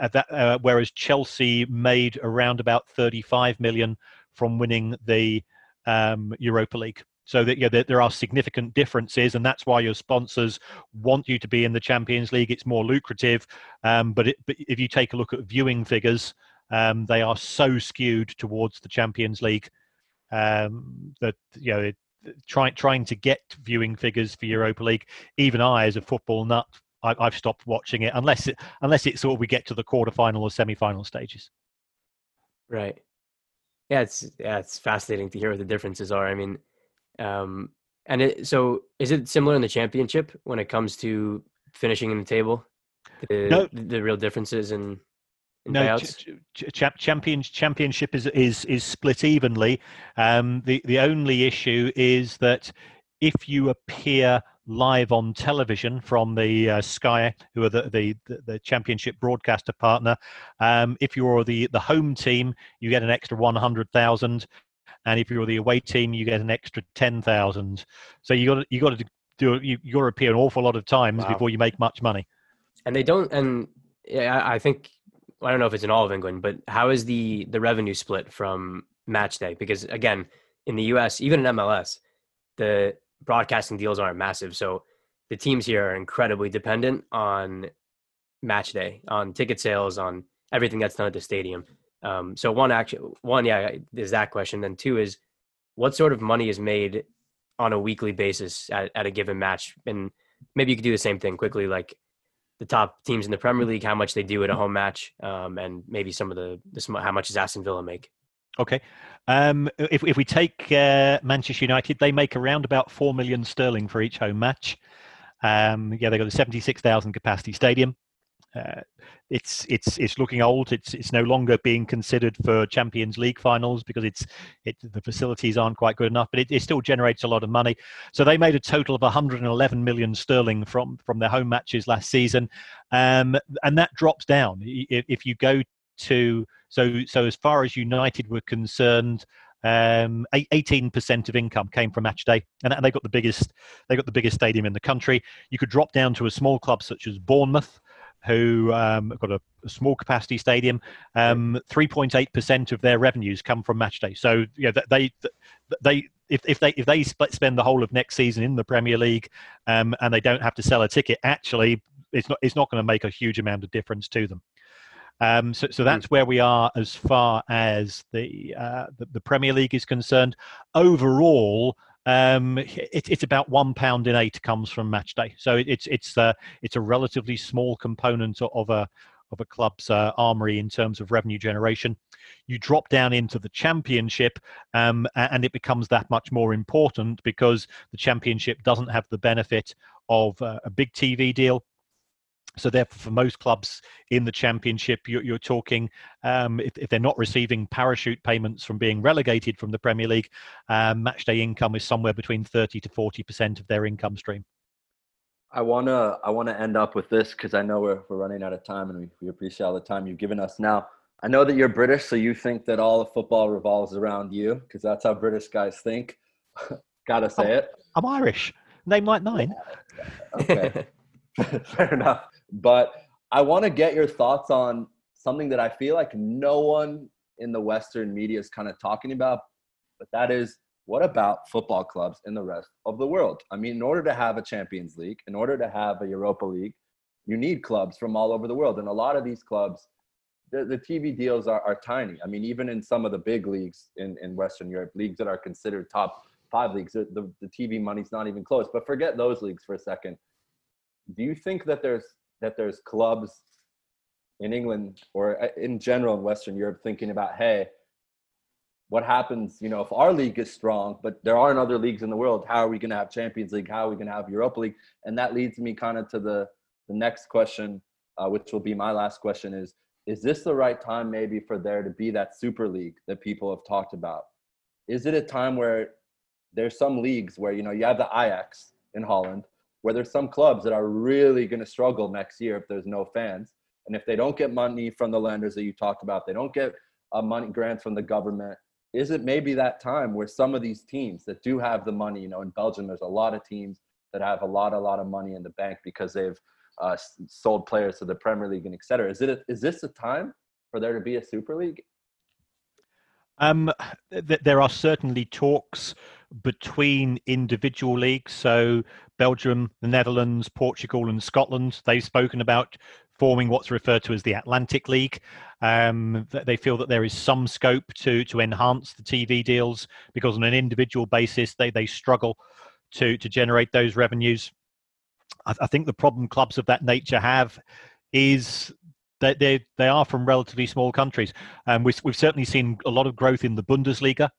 Speaker 3: that, uh, whereas Chelsea made around about 35 million from winning the um, Europa League. So that yeah, there, there, are significant differences, and that's why your sponsors want you to be in the Champions League. It's more lucrative, um, but, it, but, if you take a look at viewing figures, um, they are so skewed towards the Champions League um, that you know it, trying trying to get viewing figures for Europa League. Even I, as a football nut, I, have stopped watching it unless it unless it's sort of we get to the quarterfinal or semi-final stages.
Speaker 2: Right. Yeah, it's yeah, it's fascinating to hear what the differences are. I mean, um, and it, so is it similar in the championship when it comes to finishing in the table? The no. the real differences in, in no ch-
Speaker 3: ch- champion championship is is is split evenly. Um, the the only issue is that if you appear live on television from the uh, Sky, who are the, the, the championship broadcaster partner. Um, if you're the, the home team, you get an extra 100,000. And if you're the away team, you get an extra 10,000. So you got you got to do you, you got to appear an awful lot of times wow. before you make much money.
Speaker 2: And they don't. And yeah, I think I don't know if it's in all of England, but how is the the revenue split from match day? Because again, in the U.S., even in MLS, the broadcasting deals aren't massive. So the teams here are incredibly dependent on match day, on ticket sales, on everything that's done at the stadium. Um, so one actually, one, yeah, is that question. Then two is what sort of money is made on a weekly basis at, at a given match? And maybe you could do the same thing quickly, like the top teams in the Premier League, how much they do at a home match, um, and maybe some of the, the how much does Aston Villa make?
Speaker 3: Okay. Um, if if we take uh, Manchester United, they make around about four million sterling for each home match. Um, yeah, they've got a seventy-six thousand capacity stadium. Uh, it's it's it's looking old. It's it's no longer being considered for Champions League finals because it's it, the facilities aren't quite good enough. But it, it still generates a lot of money. So they made a total of 111 million sterling from from their home matches last season, um, and that drops down if, if you go to so so as far as United were concerned. Um, 18% of income came from match day, and, and they got the biggest. They got the biggest stadium in the country. You could drop down to a small club such as Bournemouth, who um, got a, small capacity stadium. Um, 3.8% of their revenues come from match day. So yeah, they they if, if they if they spend the whole of next season in the Premier League um, and they don't have to sell a ticket, actually it's not it's not going to make a huge amount of difference to them. Um, so, so that's where we are as far as the, uh, the, the Premier League is concerned. Overall, um, it, it's about one pound in eight comes from match day. So it, it's it's uh, it's a relatively small component of a of a club's uh, armory in terms of revenue generation. You drop down into the championship, um, and it becomes that much more important because the championship doesn't have the benefit of uh, a big TV deal so therefore, for most clubs in the championship, you're, you're talking um, if, if, they're not receiving parachute payments from being relegated from the Premier League, um, matchday income is somewhere between 30 to 40 percent of their income stream.
Speaker 4: I wanna I wanna end up with this because I know we're we're running out of time and we, we appreciate all the time you've given us. Now I know that you're British, so you think that all of football revolves around you because that's how British guys think. [laughs] Gotta say
Speaker 3: I'm,
Speaker 4: it.
Speaker 3: I'm Irish. Name like mine. [laughs]
Speaker 4: okay. [laughs] Fair enough. But I want to get your thoughts on something that I feel like no one in the Western media is kind of talking about, but that is what about football clubs in the rest of the world? I mean, in order to have a Champions League, in order to have a Europa League, you need clubs from all over the world. And a lot of these clubs, the, the TV deals are, are tiny. I mean, even in some of the big leagues in, in Western Europe, leagues that are considered top five leagues, the, the, the TV money's not even close. But forget those leagues for a second. Do you think that there's that there's clubs in England or uh, in general in Western Europe thinking about, hey, what happens, you know, if our league is strong, but there aren't other leagues in the world, how are we going to have Champions League? How are we going to have Europa League? And that leads me kind of to the, the next question, uh, which will be my last question is, is this the right time maybe for there to be that super league that people have talked about? Is it a time where there's some leagues where, you know, you have the Ajax in Holland, where there's some clubs that are really going to struggle next year if there's no fans. And if they don't get money from the lenders that you talked about, they don't get uh, money grants from the government. Is it maybe that time where some of these teams that do have the money, you know, in Belgium, there's a lot of teams that have a lot, a lot of money in the bank because they've uh, sold players to the Premier League and et cetera. Is it? A, is this a time for there to be a Super League?
Speaker 3: Um, th- there are certainly talks between individual leagues. So Belgium, the Netherlands, Portugal, and Scotland, they've spoken about forming what's referred to as the Atlantic League. Um, they feel that there is some scope to to enhance the TV deals because on an individual basis they they struggle to to generate those revenues. I, I think the problem clubs of that nature have is they they they are from relatively small countries, um, we've we've certainly seen a lot of growth in the Bundesliga.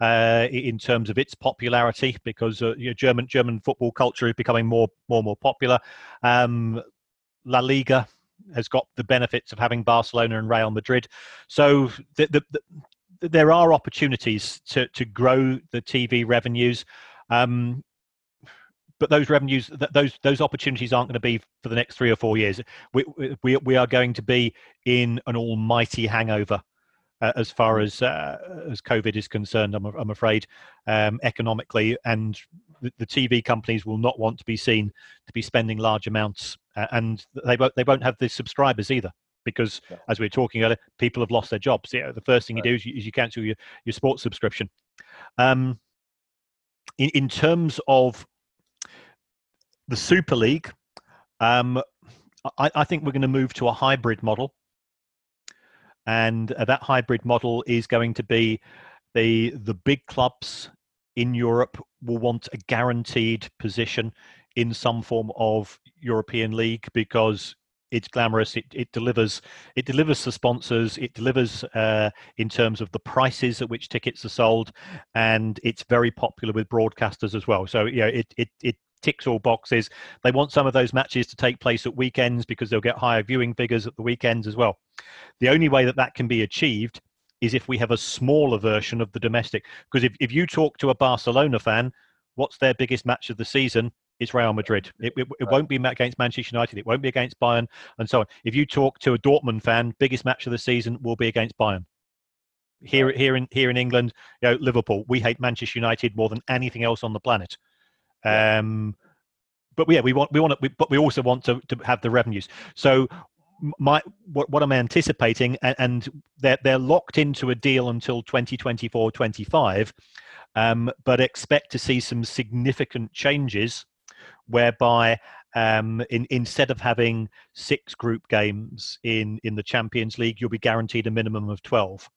Speaker 3: Uh, in terms of its popularity, because uh, you know, German German football culture is becoming more more more popular. Um, La Liga has got the benefits of having Barcelona and Real Madrid, so the, the, the, there are opportunities to to grow the TV revenues. Um, but those revenues, those those opportunities aren't going to be for the next three or four years. We we we are going to be in an almighty hangover uh, as far as uh, as COVID is concerned. I'm I'm afraid um, economically, and the, the, TV companies will not want to be seen to be spending large amounts, uh, and they won't they won't have the subscribers either. Because, yeah. as we were talking earlier, people have lost their jobs. You know, the first thing right. you do is you, is you cancel your, your sports subscription. Um, in, in terms of the Super League, um, I, I, think we're going to move to a hybrid model, and uh, that hybrid model is going to be the the big clubs in Europe will want a guaranteed position in some form of European league because it's glamorous. It, it delivers it delivers the sponsors. It delivers uh, in terms of the prices at which tickets are sold, and it's very popular with broadcasters as well. So yeah, it it it ticks all boxes. They want some of those matches to take place at weekends because they'll get higher viewing figures at the weekends as well. The only way that that can be achieved is if we have a smaller version of the domestic. Because if, if you talk to a Barcelona fan, what's their biggest match of the season? It's Real Madrid. It, it, it, won't be against Manchester United. It won't be against Bayern, and so on. If you talk to a Dortmund fan, biggest match of the season will be against Bayern. Here, here in here in England, you know, Liverpool. We hate Manchester United more than anything else on the planet. Um, but yeah, we want we want to, we, but we also want to, to have the revenues. So my what, what I'm anticipating, and, and they're they're locked into a deal until 2024, 25, um, but expect to see some significant changes whereby um, in, instead of having six group games in, in the Champions League, you'll be guaranteed a minimum of 12.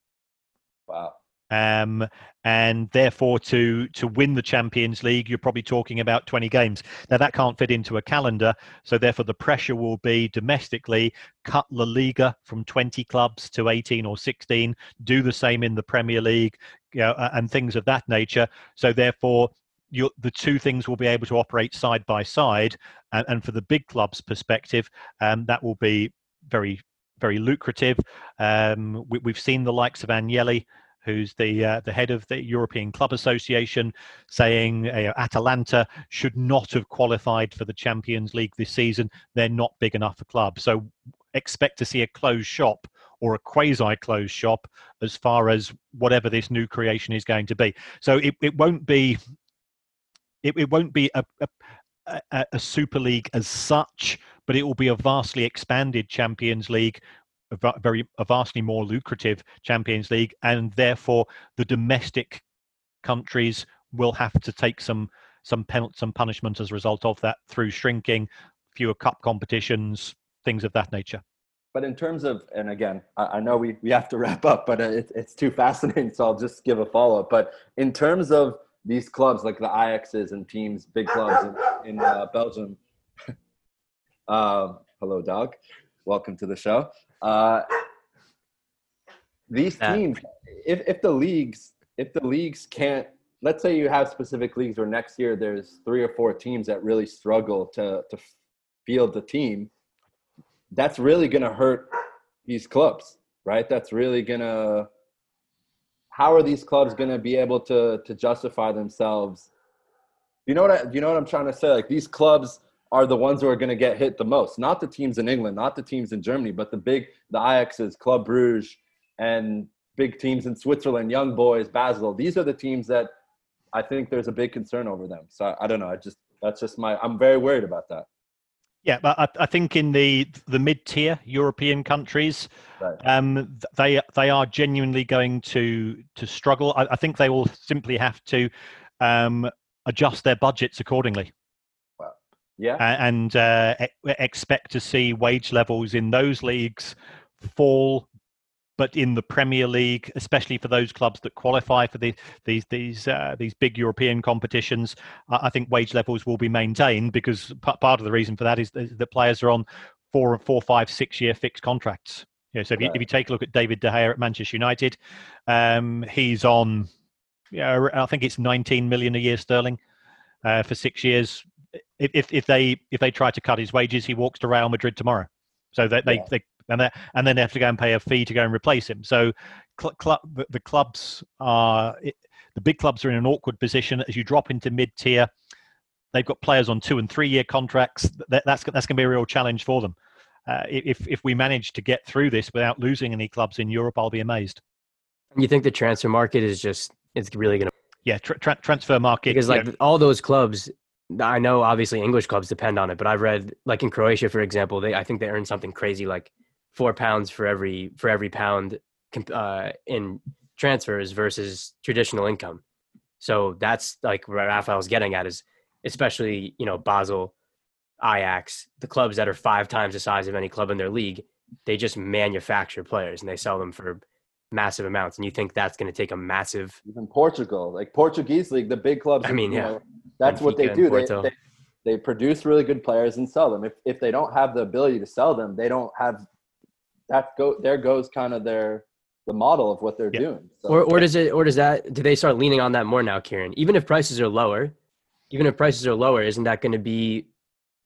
Speaker 4: Wow.
Speaker 3: Um, and therefore, to to win the Champions League, you're probably talking about 20 games. Now that can't fit into a calendar, so therefore the pressure will be domestically cut La Liga from 20 clubs to 18 or 16. Do the same in the Premier League, you know, and things of that nature. So therefore, the two things will be able to operate side by side. And, and for the big clubs' perspective, um, that will be very, very lucrative. Um, we, have seen the likes of Agnelli, who's the uh, the head of the European Club Association, saying uh, Atalanta should not have qualified for the Champions League this season. They're not big enough a club. So expect to see a closed shop or a quasi closed shop as far as whatever this new creation is going to be. So it, it won't be it, it won't be a, a, a, a Super League as such, but it will be a vastly expanded Champions League a very a vastly more lucrative Champions League, and therefore the domestic countries will have to take some some pen, some punishment as a result of that through shrinking, fewer cup competitions, things of that nature.
Speaker 4: But in terms of, and again, I, I know we, we have to wrap up, but it, it's too fascinating, so I'll just give a follow up. But in terms of these clubs like the Ajaxes and teams, big clubs in, in uh, Belgium. [laughs] uh, hello, dog. Welcome to the show. Uh, these teams, if, if the leagues, if the leagues can't, let's say you have specific leagues where next year there's three or four teams that really struggle to to field the team, that's really going to hurt these clubs, right? That's really going to how are these clubs going to be able to to justify themselves? You know what I, you know what I'm trying to say? Like these clubs are the ones who are going to get hit the most, not the teams in England, not the teams in Germany, but the big the Ajaxes, Club Bruges, and big teams in Switzerland, Young Boys, Basel. These are the teams that I think there's a big concern over them. So I, I don't know. I just that's just my I'm very worried about that.
Speaker 3: Yeah, but I, I, think in the the mid tier European countries, right. um, they they are genuinely going to to struggle. I, I think they will simply have to um, adjust their budgets accordingly.
Speaker 4: Yeah,
Speaker 3: and uh, expect to see wage levels in those leagues fall but in the Premier League, especially for those clubs that qualify for the, these these uh, these big European competitions, I think wage levels will be maintained because part of the reason for that is that players are on four, four, five, six year fixed contracts. Yeah, so if you, if you take a look at David De Gea at Manchester United, um, he's on, yeah, I think it's 19 million a year sterling uh, for six years. If, if they if they try to cut his wages, he walks to Real Madrid tomorrow. So they, yeah. they, and and then they have to go and pay a fee to go and replace him. So cl- cl- the clubs are it, the big clubs are in an awkward position as you drop into mid tier. They've got players on two and three year contracts. That, that's that's going to be a real challenge for them. Uh, if if we manage to get through this without losing any clubs in Europe, I'll be amazed.
Speaker 2: You think the transfer market is just it's really going to
Speaker 3: yeah tra- tra- transfer market
Speaker 2: because like know, all those clubs I know obviously English clubs depend on it, but I've read like in Croatia, for example, they I think they earn something crazy like four pounds for every for every pound uh, in transfers versus traditional income. So that's like what Raphael's getting at is especially you know Basel, Ajax, the clubs that are five times the size of any club in their league. They just manufacture players and they sell them for massive amounts. And you think that's going to take a massive
Speaker 4: even Portugal, like Portuguese league, the big clubs. I mean, yeah, know, that's what they do. They, they, they produce really good players and sell them. If if they don't have the ability to sell them, they don't have that go there goes kind of their the model of what they're
Speaker 3: Yeah.
Speaker 4: doing. So,
Speaker 2: Or or does it or does that do they start leaning on that more now, Kieran? Even if prices are lower, even if prices are lower, isn't that going to be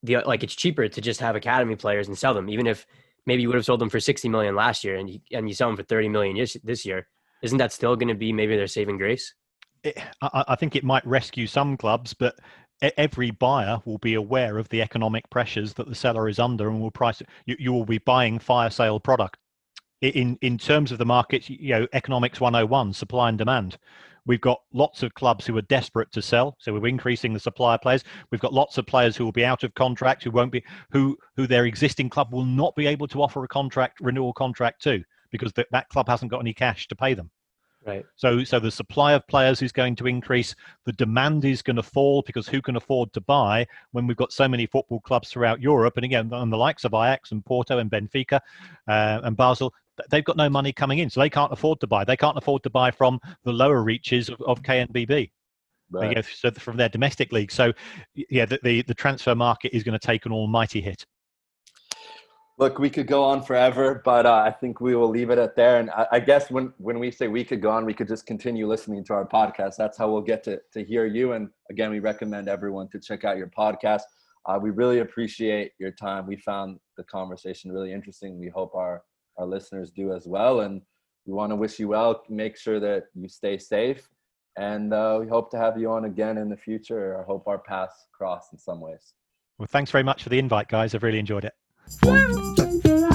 Speaker 2: the like it's cheaper to just have academy players and sell them, even if maybe you would have sold them for sixty million last year and you, and you sell them for thirty million this, this year. Isn't that still going to be maybe their saving grace?
Speaker 3: It, I, I think it might rescue some clubs, but every buyer will be aware of the economic pressures that the seller is under and will price it. You, you will be buying fire sale product. In in terms of the market, you know, economics 101, supply and demand. We've got lots of clubs who are desperate to sell, so we're increasing the supply of players. We've got lots of players who will be out of contract, who won't be, who who their existing club will not be able to offer a contract renewal contract to because th- that club hasn't got any cash to pay them.
Speaker 2: Right.
Speaker 3: So, so the supply of players is going to increase. The demand is going to fall because who can afford to buy when we've got so many football clubs throughout Europe? And again, on the likes of Ajax and Porto and Benfica uh, and Basel, they've got no money coming in, so they can't afford to buy. They can't afford to buy from the lower reaches of, of KNVB.
Speaker 4: right.
Speaker 3: You know, so from their domestic league. So, yeah, the, the the transfer market is going to take an almighty hit.
Speaker 4: Look, we could go on forever, but uh, I think we will leave it at there. And I, I guess when, when we say we could go on, we could just continue listening to our podcast. That's how we'll get to, to hear you. And again, we recommend everyone to check out your podcast. Uh, we really appreciate your time. We found the conversation really interesting. We hope our, our listeners do as well. And we want to wish you well. Make sure that you stay safe. And uh, we hope to have you on again in the future. I hope our paths cross in some ways.
Speaker 3: Well, thanks very much for the invite, guys. I've really enjoyed it. 哇只青蛙